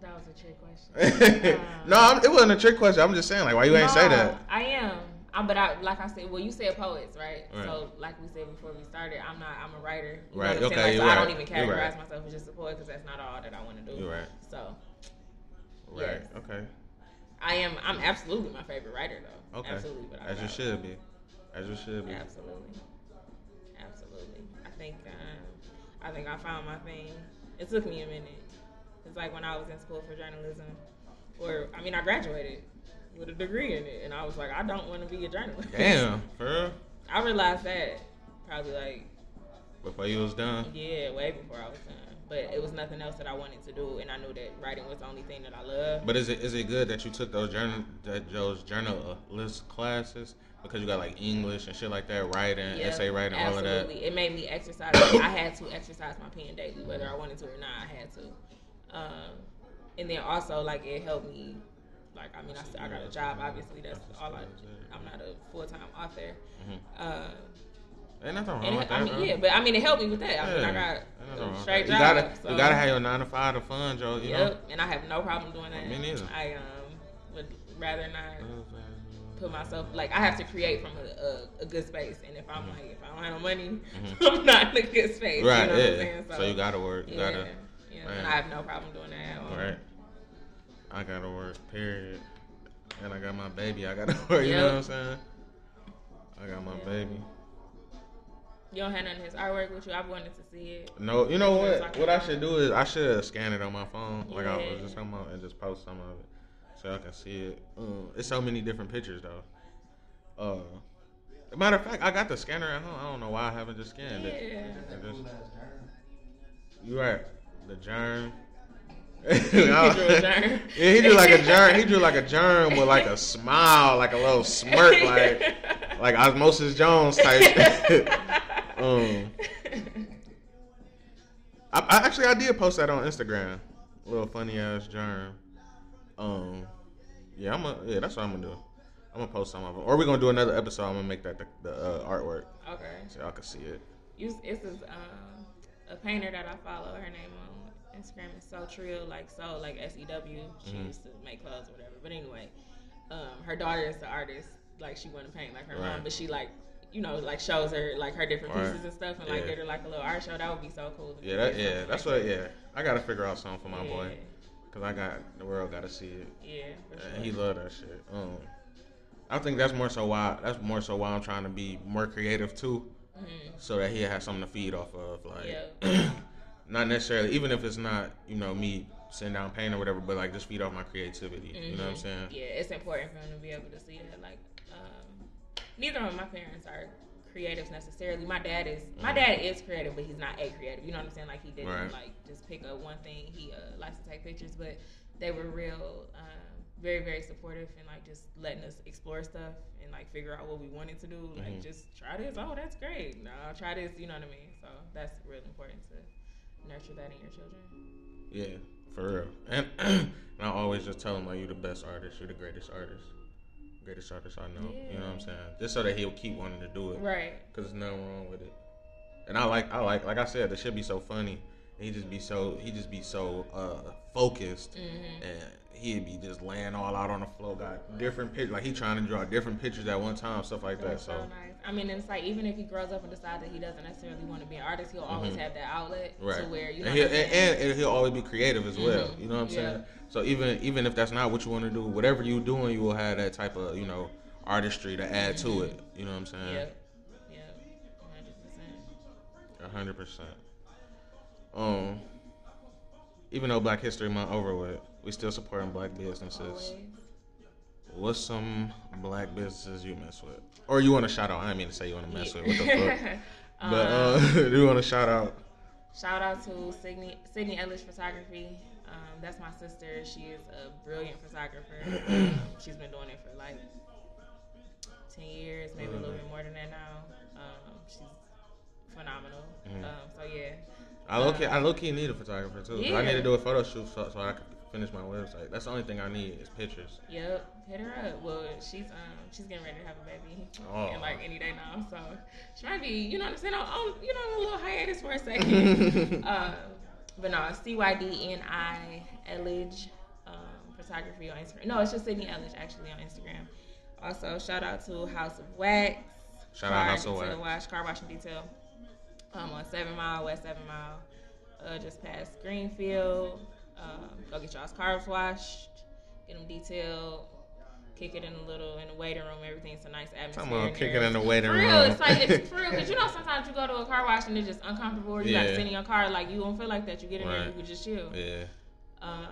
That was a trick question. Um, no, I'm, it wasn't a trick question. I'm just saying, like, why you ain't say that? I am. I, but I, like I said, well, you said poets, right? Right. So, like we said before we started, I'm not. I'm a writer. Right, I'm okay. Like, you're so I don't even categorize right. myself as just a poet because that's not all that I want to do. You're right. So, Right. Yes. Okay. I am. I'm absolutely my favorite writer, though. Okay. Absolutely. But I As you should be. As you should be. Absolutely. Absolutely. I think. Um, I think I found my thing. It took me a minute. It's like when I was in school for journalism, or I mean, I graduated with a degree in it, and I was like, I don't want to be a journalist. Damn, for real. I realized that probably like Before you was done. yeah, way before I was done. But it was nothing else that I wanted to do, and I knew that writing was the only thing that I loved. But is it is it good that you took those journal that those journalist classes because you got like English and shit like that, writing, Yeah, essay writing, all of that. absolutely. It made me exercise. I had to exercise my pen daily, whether I wanted to or not. I had to. Um, and then also, like, it helped me. Like, I mean, I, I got a job. Obviously, that's all I. I'm not a full time author. Um, Ain't nothing wrong and with it, that. I mean, bro. yeah, but I mean, it helped me with that. I mean, I got Ain't nothing wrong a straight job. You gotta so- you gotta have your nine to five to fun, Joe. You Yep, and I have no problem doing that. Me neither. I um would rather not know. Put myself like I have to create from a, a, a good space, and if I'm Mhm. like if I don't have no money, Mhm. I'm not in a good space. Right, you know What I'm yeah. saying? So, you gotta work. You yeah, gotta yeah, I have no problem doing that. At all. right. I gotta work. Period. And I got my baby. I gotta work. You know what I'm saying? I got my Yeah. baby. You don't have none of his artwork with you. I've wanted to see it. No, you know what? What I should do is I should scan it on my phone, like I was just talking about, and just post some of it so I can see it. Um, it's so many different pictures though. Uh, matter of fact, I got the scanner at home. I don't know why I haven't just scanned it. Yeah. I That just- cool ass germ. You right, the germ. He drew a germ. yeah, he drew like a germ. He drew like a germ with like a smile, like a little smirk, like like Osmosis Jones type. um, I, I actually I did post that on Instagram. A little funny ass germ. Um, yeah, I'm gonna yeah, that's what I'm gonna do. I'm gonna post some of them, or we're gonna do another episode. I'm gonna make that the, the uh, artwork okay. so y'all can see it. You, this is um, a painter that I follow. Her name on Instagram is Sew Trill, like so, like S E W. She Mhm. used to make clothes or whatever. But anyway, um, her daughter is the artist. Like she want to paint like her Right. mom, but she like you know like shows her like her different Right. pieces and stuff, and like Yeah. get her like a little art show. That would be so cool. Yeah, that yeah, that's what yeah. I gotta figure out something for my yeah. boy, cause I got the world gotta see it. Yeah, for sure. And he love that shit. Um, I think that's more so why that's more so why I'm trying to be more creative too, Mhm. so that he has something to feed off of. Like, Yeah. not necessarily even if it's not you know me sitting down painting or whatever, but like just feed off my creativity. You know what I'm Mhm. saying? Yeah, it's important for him to be able to see that. Like, um, neither of my parents are creatives necessarily. My dad is. My dad is creative, but he's not a creative. You know what I'm saying? Like he didn't Right. like just pick up one thing. He uh, likes to take pictures, but they were real, um, very very supportive and like just letting us explore stuff and like figure out what we wanted to do. Like Mhm. just try this. Oh, that's great. No, try this. You know what I mean? So that's really important to nurture that in your children. Yeah, for real. And, and I always just tell him like you're the best artist, you're the greatest artist, greatest artist I know. You know what I'm saying? Just so that he'll keep wanting to do it. Right. Cause there's nothing wrong with it. And I like, I like, like I said, the shit be so funny. He just be so, he just be so uh focused, Mhm. and he'd be just laying all out on the floor, got different pictures, like he trying to draw different pictures at one time, stuff like that. So, so nice. I mean, it's like even if he grows up and decides that he doesn't necessarily want to be an artist, he'll always Mhm. have that outlet right. to where you know. and, he'll, and, and, and he'll always be creative as well. Mhm. You know what I'm Yeah. saying? So even even if that's not what you want to do, whatever you're doing, you will have that type of you know artistry to add to it. You know what I'm saying? Yep. Yep. Hundred percent. A hundred percent. Um, even though Black History Month over with, we still supporting black businesses. Always. What's some black businesses you mess with, or you want to shout out? I didn't mean to say you want to mess with. What the fuck? But uh, Um, do you want to shout out? Shout out to Cydni, Cydni Elledge Photography. Um, that's my sister. She is a brilliant photographer. Um, she's been doing it for like 10 years, maybe a little bit more than that now. Um, she's phenomenal. Mhm. Um, so, yeah. I low key, I low key need a photographer too. 'cause I need to do a photo shoot so, so I can finish my website. That's the only thing I need is pictures. Yep, hit her up. Well, she's um she's getting ready to have a baby Oh. in like any day now, so she might be you know what I'm saying on, on you know a little hiatus for a second. um, but no, C Y D N I Elledge um, photography on Instagram. No, it's just Cydni Elledge actually on Instagram. Also, shout out to House of Wax. Shout car out House of Wax. Wash, car washing detail. Um, on Seven Mile, West Seven Mile, uh, just past Greenfield. Um, go get y'all's cars washed, get them detailed, kick it in a little in the waiting room. Everything's a nice atmosphere. About in kicking there. in the waiting For room. real, it's like it's for real because you know sometimes you go to a car wash and it's just uncomfortable. Or you got Yeah. to sit in your car like you don't feel like that. You get in there, Right. you can just chill. yeah. Um,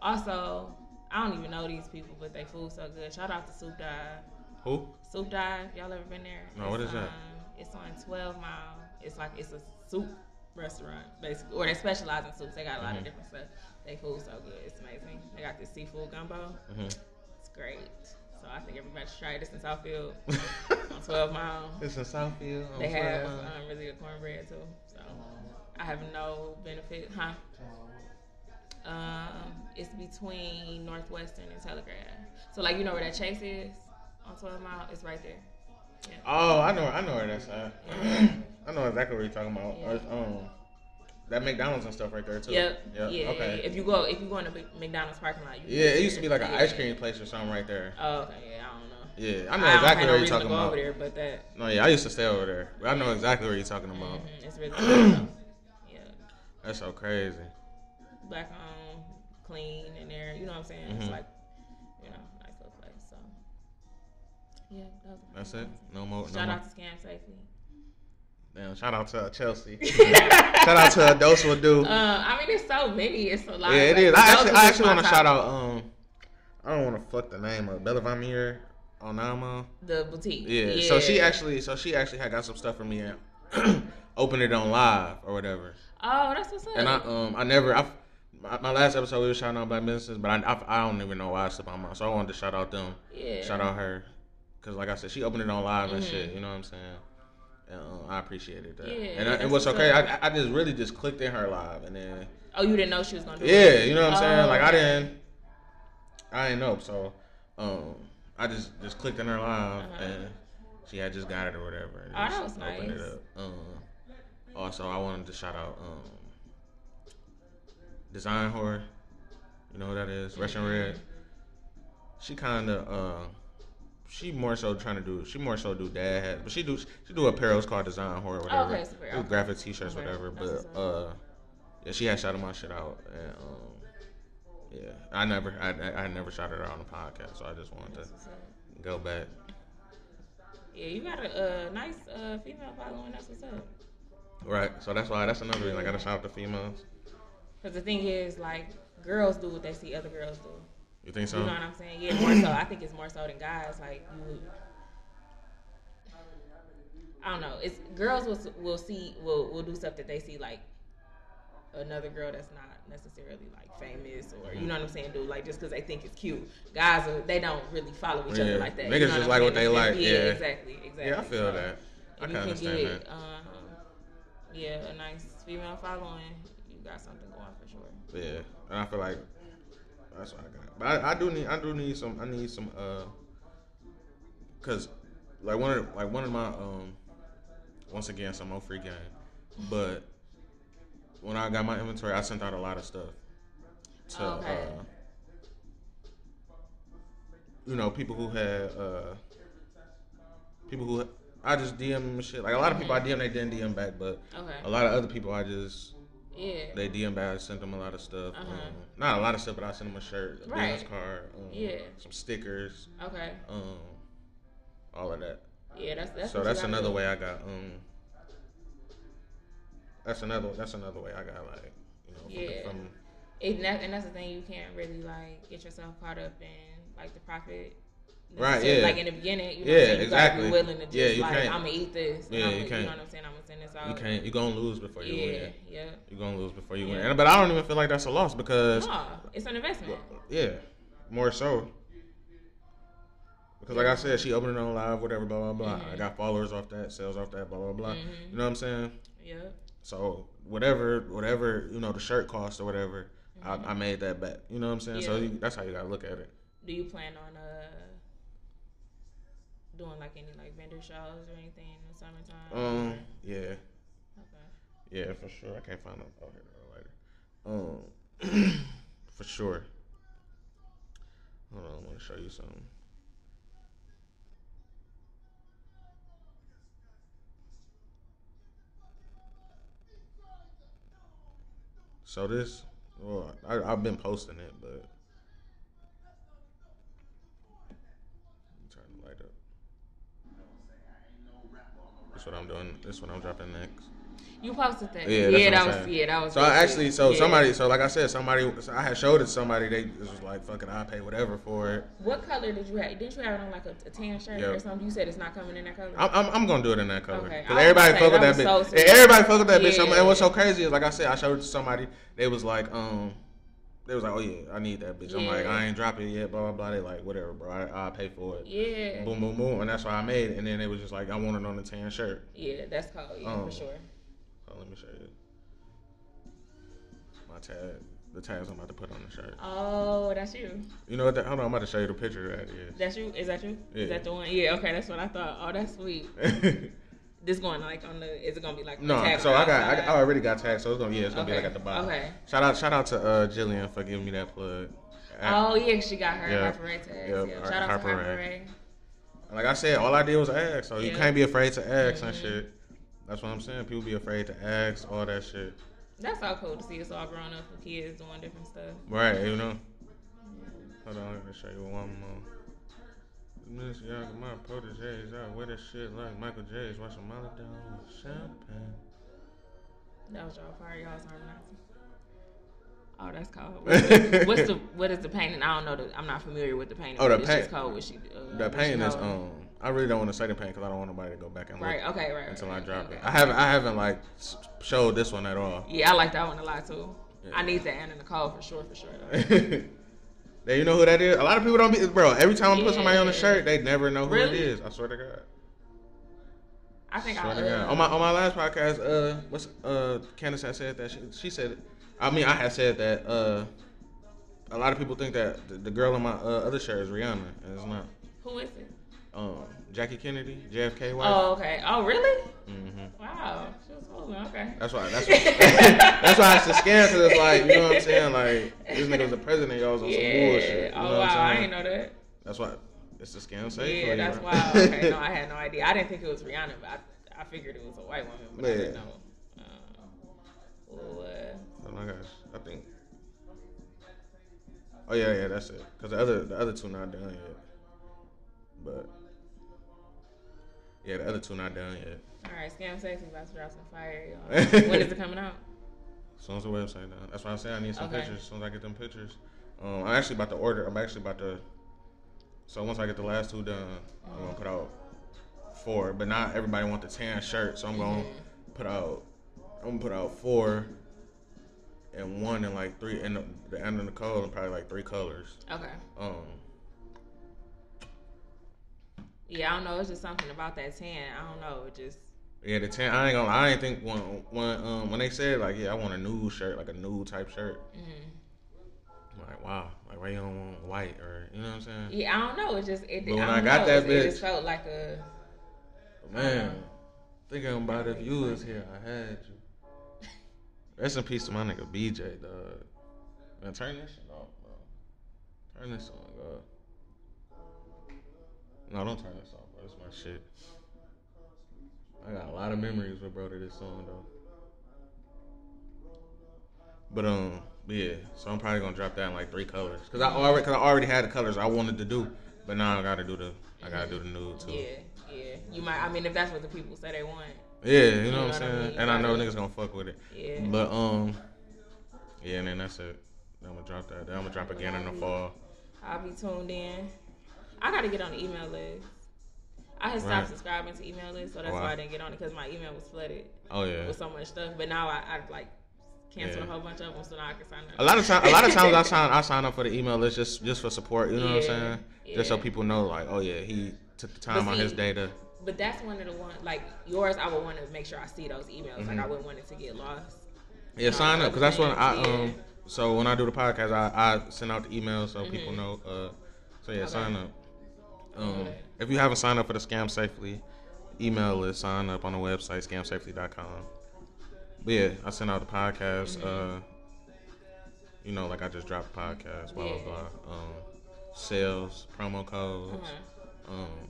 also, I don't even know these people, but they food so good. Shout out to Soup Dive. Who? Soup Dive. Y'all ever been there? No, what It's, is that? Um, it's on 12 Mile. It's like it's a soup restaurant basically, or they specialize in soups. They got a lot Mhm. of different stuff. They food so good. It's amazing. They got this seafood gumbo. hmm It's great. So I think everybody should try this in Southfield on 12 Mile. it's in Southfield. They have um, really good cornbread too. So I have no benefit, huh? Um, it's between Northwestern and Telegraph. So like you know where that Chase is on 12 Mile? It's right there. Yeah. Oh, I know. I know where that's at. I know exactly what you're talking about. Yeah. Um, that McDonald's and stuff right there too. Yep. Yep. Yeah. Okay. If you go, if you go in the McDonald's parking lot, you Yeah, it used to be like an ice cream place or something right there. Oh, okay. Yeah, I don't know. Yeah, I know don't exactly no you're talking to go about. over there, but that No, yeah, I used to stay over there, but I know exactly what you're talking about. mhm, it's really though. yeah, That's so crazy. black on, clean in there. You know what I'm saying? It's Mhm. like, yeah, that was That's it. No more. No Shout more. out to Scam Safely. Damn, shout out to uh, Chelsea. shout out to Dose Will Do. Uh, I mean, there's so many. It's a lot. yeah, it like, is. I those actually, I actually want to shout out. Um, I don't want to fuck the name of Bella Vamir Onama. the boutique. Yeah. So she actually, so she actually had got some stuff for me and opened it on live or whatever. Oh, that's what's up. And I, um, I never, I, my, my last episode we were shouting out black businesses, but I, I, I don't even know why I slipped on my. So I wanted to shout out them. yeah. Shout out her, cause like I said, she opened it on live and Mhm. shit. You know what I'm saying? And, um, I appreciated that. Yeah, and I, it was what's okay. I, I just really just clicked in her live, and then Oh, you didn't know she was gonna do yeah, it. you know what I'm saying? Oh, Like I didn't, I didn't know. So, um, I just just clicked in her live, Uh-huh. and she had just got it or whatever. And Oh, that was nice. It up. Um, also, I wanted to shout out um, Design Horror. You know who that is? Russian Mm-hmm. Red. She kind of uh, she more so trying to do. She more so do dad hats, but she do she do apparels called Design Horror, or whatever. okay, super, Do okay. graphic T-shirts, Okay, whatever. that's But uh, yeah, she had shouted my shit out, and um, yeah, I never, I, I, I never shouted her out on the podcast, so I just wanted That's to go back. Yeah, you got a uh, nice uh, female following. That's what's up. Right, so that's why that's another reason I gotta shout out the females. Because the thing is, like, girls do what they see other girls do. You think so? You know what I'm saying? Yeah, more so. I think it's more so than guys. Like you, I don't know. It's girls will will see will will do stuff that they see like another girl that's not necessarily like famous or you know what I'm saying. Do like just because they think it's cute. Guys are they don't really follow each Yeah. other like that. Niggas you know just like what they like, yeah. exactly, exactly. yeah, I feel So, that. I can you understand get that. um, yeah a nice female following, you got something going for sure. Yeah, and I feel like that's what I got. But I, I do need, I do need some, I need some, uh, cause like one of, like one of my, um, once again, some more free game, but when I got my inventory, I sent out a lot of stuff to, Okay. uh, you know, people who had, uh, people who I just DM shit. Like a lot of people I DM, they didn't DM back, but Okay. a lot of other people I just Yeah. they DM. I sent them a lot of stuff. Uh-huh. Um, not a lot of stuff, but I sent them a shirt, a Right. business card, um, Yeah. some stickers, Okay. um, all of that. Yeah, that's that's. so that's another do. way I got. Um, that's another. That's another way I got like, you know, from, Yeah. from And, that, and that's the thing, you can't really like get yourself caught up in like the profit. Right, yeah. Like in the beginning, you know Yeah, what I'm saying? You exactly. gotta be willing to just Yeah, you like, can't. I'm gonna eat this. Yeah, I'm you can't. You know what I'm saying? I'm gonna send this out. you can't. You gonna lose before you Yeah, win. yeah. You gonna lose before you Yeah. win. And, but I don't even feel like that's a loss because No, it's an investment. Yeah, more so. Because like I said, she opened it on live, whatever, blah blah blah. Mhm. I got followers off that, sales off that, blah blah blah. Mhm. You know what I'm saying? Yep. So whatever, whatever you know, the shirt cost or whatever, I, I made that back. You know what I'm saying? So Mm-hmm. You, that's how you gotta look at it. Do you plan on uh doing like any like vendor shows or anything in the summertime? Um, yeah, Okay. yeah, for sure. I can't find them. Here they are later. Um, for sure. Hold on, I want to show you something. So this, well, I, I've been posting it, but turn the light up. This what I'm doing. This what I'm dropping next. You posted that. Yeah, Yeah, that was saying. yeah, that was. So I actually, so Yeah. somebody, so like I said, somebody, so I had showed it to somebody. They was like, "Fucking, I pay whatever for it." What color did you have? Didn't you have it on like a, a tan shirt Yeah. or something? You said it's not coming in that color. I'm, I'm, I'm gonna do it in that color. Okay. Everybody fuck with that that bitch. so everybody fuck with that bitch. And what's so crazy is, like I said, I showed it to somebody. They was like, um, they was like, "Oh yeah, I need that bitch." I'm like, "I ain't drop it yet." Blah blah blah. They like, "Whatever, bro. I, I'll pay for it." yeah. Boom boom boom, and that's why I made it. And then it was just like, I want it on the tan shirt. Yeah, that's called Yeah, Um, for sure. Oh, let me show you. My tag, the tags I'm about to put on the shirt. Oh, that's you. You know what? The, hold on, I'm about to show you the picture of that That's you. Is that you? Yeah. Is that the one? Yeah. Okay, that's what I thought. Oh, that's sweet. is. This going like on the. Is it gonna be like no, so I got, I, I already got tagged, so it's gonna, yeah, it's gonna be like at the bottom. Okay. Shout out, shout out to uh, Jillian for giving me that plug. Oh yeah, she got her Yeah. Harper Ray tags. Yeah, Yeah. Shout out Harper to Harper Ray. Ray. Like I said, all I did was ask, so you can't be afraid to ask and Mhm. shit. That's what I'm saying. People be afraid to ask, all that shit. That's all cool to see us all growing up with kids doing different stuff. Right, you know. Hold on, let me show you one more. Miss Young, my proteges out with that shit like Michael J's watching Molly down with champagne. That was y'all fire. Y'all was harmonizing. Oh, that's cold. What's the, what's the what is the painting? I don't know. The, I'm not familiar with the painting. Oh, the but it's cold. What she uh, The painting is um. I really don't want to say the painting because I don't want nobody to go back and look Right. Okay. Right. until right, I drop okay. it. I haven't. I haven't like showed this one at all. Yeah, I like that one a lot too. Yeah. I need that Anna Nicole for sure. For sure. Now you know who that is. A lot of people don't be, bro. Every time I put somebody on the shirt, they never know who Really? it is. I swear to God. I think I. Swear to God. On my on my last podcast, uh, what's uh, Candace had said that she, she said, it. I mean, I had said that uh, a lot of people think that the, the girl on my uh, other shirt is Rihanna, and it's not. who is it? Um, Jackie Kennedy, JFK wife. Oh, okay. Oh, really? hmm Wow. She was moving. Okay. That's why. That's why. that's why it's a scam because it's like you know what I'm saying. Like this nigga was the president, y'all was on some bullshit. You oh know what wow, I'm I ain't know that. That's why it's a scam. Safe Yeah, that's wild. Okay, no, I had no idea. I didn't think it was Rihanna, but I, I figured it was a white woman, but I didn't know. Um, well, uh, Oh my gosh, I think. Oh yeah, yeah, that's it. Cause the other, the other two not done yet. But yeah, the other two not done yet. all right, Scam Safely about to drop some fire, y'all. when is it coming out? As soon as the website done, that's why I say I need some Okay. pictures. As soon as I get them pictures, um, I'm actually about to order. I'm actually about to. So once I get the last two done, I'm gonna put out four. But not everybody want the tan shirt, so I'm gonna put out. I'm gonna put out four. And one and like three, and the, the end of the code, and probably like three colors. Okay. Um, Yeah, I don't know. It's just something about that tan. I don't know. It just. yeah, the tan. I ain't gonna. I ain't think when when um when they said like yeah, I want a nude shirt, like a nude type shirt. mhm. I'm like wow, like why you don't want white or you know what I'm saying? Yeah, I don't know. It just. It, But when I, I got know. that it, it just felt like a. Man, thinking about if you was here, I had you. Rest in peace to my nigga BJ, dog. Man, turn this shit off, bro. Turn this on, God. No, don't turn this off, bro. It's my shit. I got a lot of memories with bro to this song though. But um, but yeah. So I'm probably gonna drop that in like three colors, cause I already, cause I already had the colors I wanted to do, but now I gotta do the, I gotta do the nude too. Yeah, yeah. You might. I mean, if that's what the people say they want. Yeah, you know You what I'm know what I saying? mean? And I know niggas gonna fuck with it. Yeah. But um Yeah, and then that's it. Then I'm gonna drop that. Then I'm gonna drop again in the fall. I'll be tuned in. I gotta get on the email list. I had stopped Right. subscribing to email list, so that's Wow. why I didn't get on it because my email was flooded Oh yeah. with so much stuff. But now I, I like canceled Yeah. a whole bunch of them, so now I can sign up. A lot of time, a lot of times I sign, I sign up for the email list just, just for support. You know what I'm Yeah, saying? Just so people know, like, oh yeah, he took the time But on his day to. But that's one of the one like yours. I would want to make sure I see those emails. Like Mhm. I wouldn't want it to get lost. Yeah, sign up because that's when I um. So when I do the podcast, I, I send out the emails so people Mhm. know. Uh, so yeah, Okay. sign up. Um, if you haven't signed up for the Scam Safely email list, sign up on the website scamsafely.com. But yeah, I sent out the podcast. Mhm. Uh, you know, like I just dropped the podcast. Blah Yeah. blah blah. Um, sales, promo codes. Uh-huh. Um,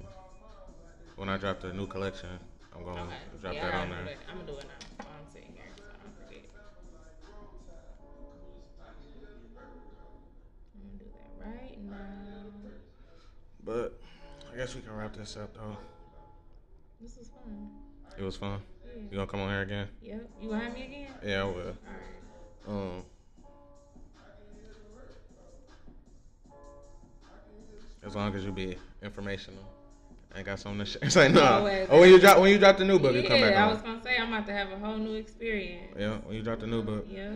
when I drop the new collection, I'm gonna Okay. drop yeah, that on there. I'm gonna do it now I'm sitting here, so I don't forget. I'm gonna do that right now. But I guess we can wrap this up though. This is fun. It was fun. Yeah. You gonna come on here again? Yep. You gonna have me again? Yeah, I will. All right. Um, as long as you be informational. I ain't got something to share. Say no. Always. Oh, when you drop when you drop the new book, yeah, you come back Yeah, I was gonna say I'm about to have a whole new experience. Yeah, when you drop the new book. Yeah.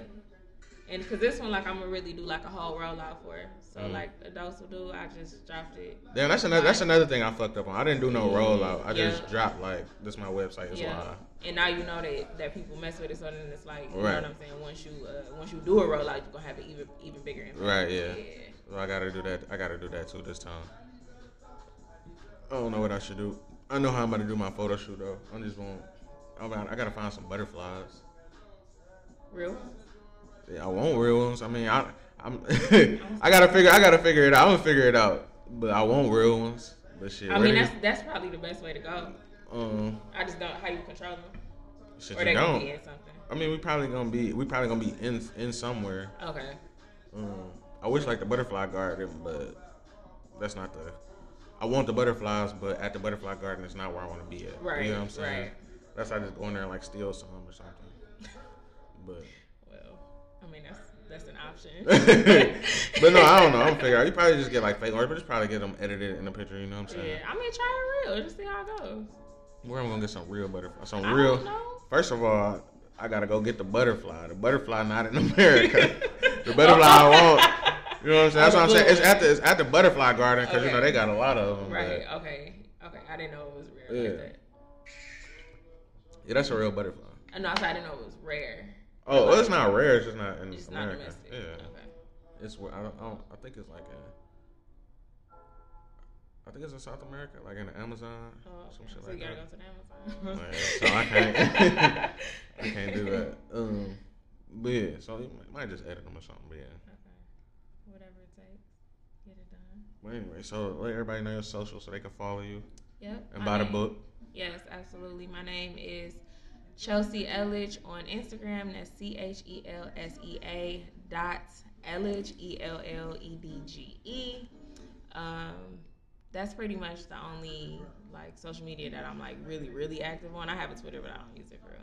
And because this one, like, I'm gonna really do like a whole rollout for. it. So Mm. like A Dose Will Do. I just dropped it. Damn, that's another that's another thing I fucked up on. I didn't do no rollout. I just dropped like this is my website. It's yeah. why. And now you know that that people mess with it, so then it's like, you Right. know what I'm saying. Once you uh, once you do a rollout, you're gonna have an even even bigger impact. Right, yeah. Yeah. So I gotta do that. I gotta do that too this time. I don't know what I should do. I know how I'm about to do my photo shoot though. I'm just going. I'm I gotta find some butterflies. Real. I want real ones. I mean, I I'm I gotta figure I gotta figure it out. I'm gonna figure it out. But I want real ones. But shit, I mean, that's that's probably the best way to go. um I just don't how you control them, shit or they gonna don't. be in something. I mean, we probably gonna be we probably gonna be in in somewhere. Okay. Um, I wish like the butterfly garden, but that's not the. I want the butterflies, but at the butterfly garden, it's not where I want to be at. Right, You know what I'm saying? right. That's why I just go in there and like steal some or something. But mean that's that's an option. but no, I don't know. I'm gonna figure out. You probably just get like fake ones, but just probably get them edited in the picture. You know what I'm saying? Yeah, I mean, try it real. Just see how it goes. Where I'm I gonna get some real butterfly? Some I real. First of all, I gotta go get the butterfly. The butterfly not in America. the butterfly I want. You know what I'm saying? That's what I'm saying. It's at the it's at the butterfly garden because you know they got a lot of them. Right. Okay. Okay. I didn't know it was rare Yeah. like that. Yeah, that's a real butterfly. Uh, No, I didn't know it was rare. Oh, well, it's not rare. It's just not in It's not America. domestic. Yeah, Okay. it's where I don't, I don't. I think it's like in. I think it's in South America, like in the Amazon, Oh, some okay. shit so like you gotta that. go to the Amazon. Yeah, so I can't. I can't do that. Um, but yeah, so you might, might just edit them or something. But yeah. Okay. Whatever it takes, get it done. But anyway, so let everybody know your social so they can follow you Yep. and buy the book. Yes, absolutely. My name is Chelsea Elledge on Instagram. That's C H E L S E A dot Elledge E L L E D G E. Um, that's pretty much the only like social media that I'm like really really active on. I have a Twitter, but I don't use it for real.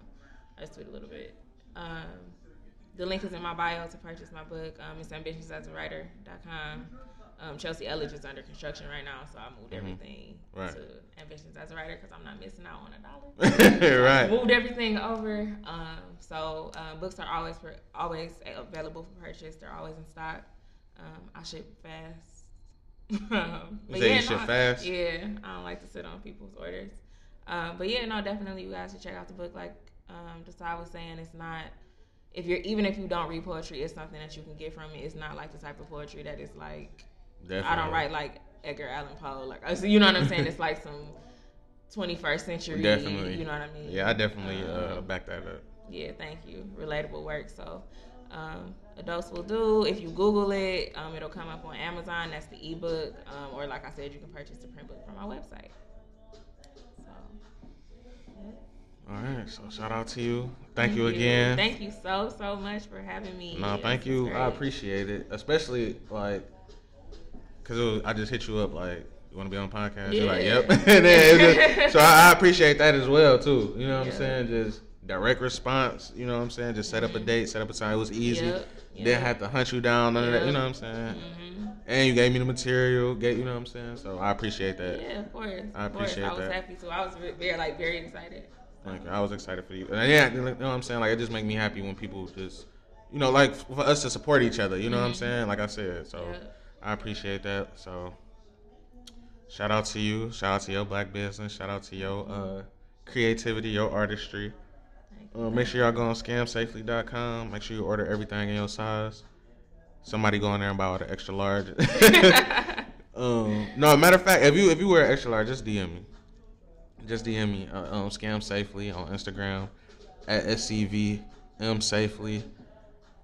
I just tweet a little bit. Um, the link is in my bio to purchase my book. Um, it's ambitionsasawriter.com. Um, Chelsea Elledge is under construction right now, so I moved everything Mm-hmm. Right. to Ambitions as a Writer because I'm not missing out on a dollar. right. moved everything over. Um, so uh, books are always for, always available for purchase. They're always in stock. Um, I ship fast. um, You say you ship no, fast? Yeah, I don't like to sit on people's orders. Um, but yeah, no, definitely you guys should check out the book. Like um, Desai was saying, it's not. If you're even if you don't read poetry, it's something that you can get from it. It's not like the type of poetry that is like Definitely. I don't write like Edgar Allan Poe. Like, uh, you know what I'm saying? It's like some 21st century. Definitely. You know what I mean? Yeah, I definitely uh, Um, back that up. yeah, thank you. Relatable work. So, um, A Dose Will Do. If you Google it, um, it'll come up on Amazon. That's the ebook. Um, or like I said, you can purchase the print book from my website. So, yeah. All right, so shout out to you. Thank, you again. Thank you so so much for having me. No, thank you. I appreciate it, especially like, cause I just hit you up like, you want to be on podcast? You're like, yep. and then just, so I, I appreciate that as well too. You know what Yeah. I'm saying? Just direct response. You know what I'm saying? Just set up a date, set up a time. It was easy. Yep, Didn't have to hunt you down. None of that. You know what I'm saying? hmm And you gave me the material. Get you know what I'm saying? So I appreciate that. Yeah, of course. I appreciate course. appreciate I was that. happy too. I was very like very excited. Like I was excited for you, and yeah, you know what I'm saying. Like it just make me happy when people just, you know, like for us to support each other. You know what I'm Mhm. saying? Like I said, so Yeah. I appreciate that. So shout out to you. Shout out to your black business. Shout out to your uh, creativity, your artistry. Uh, make sure y'all go on scamsafely.com. Make sure you order everything in your size. Somebody go in there and buy all the extra large. um, no, matter of fact, if you if you wear extra large, just DM me. Just DM me. Uh, um, scam safely on Instagram at scvm safely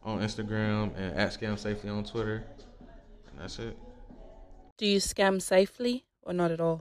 on Instagram and at scam safely on Twitter. That's it. Do you scam safely or not at all?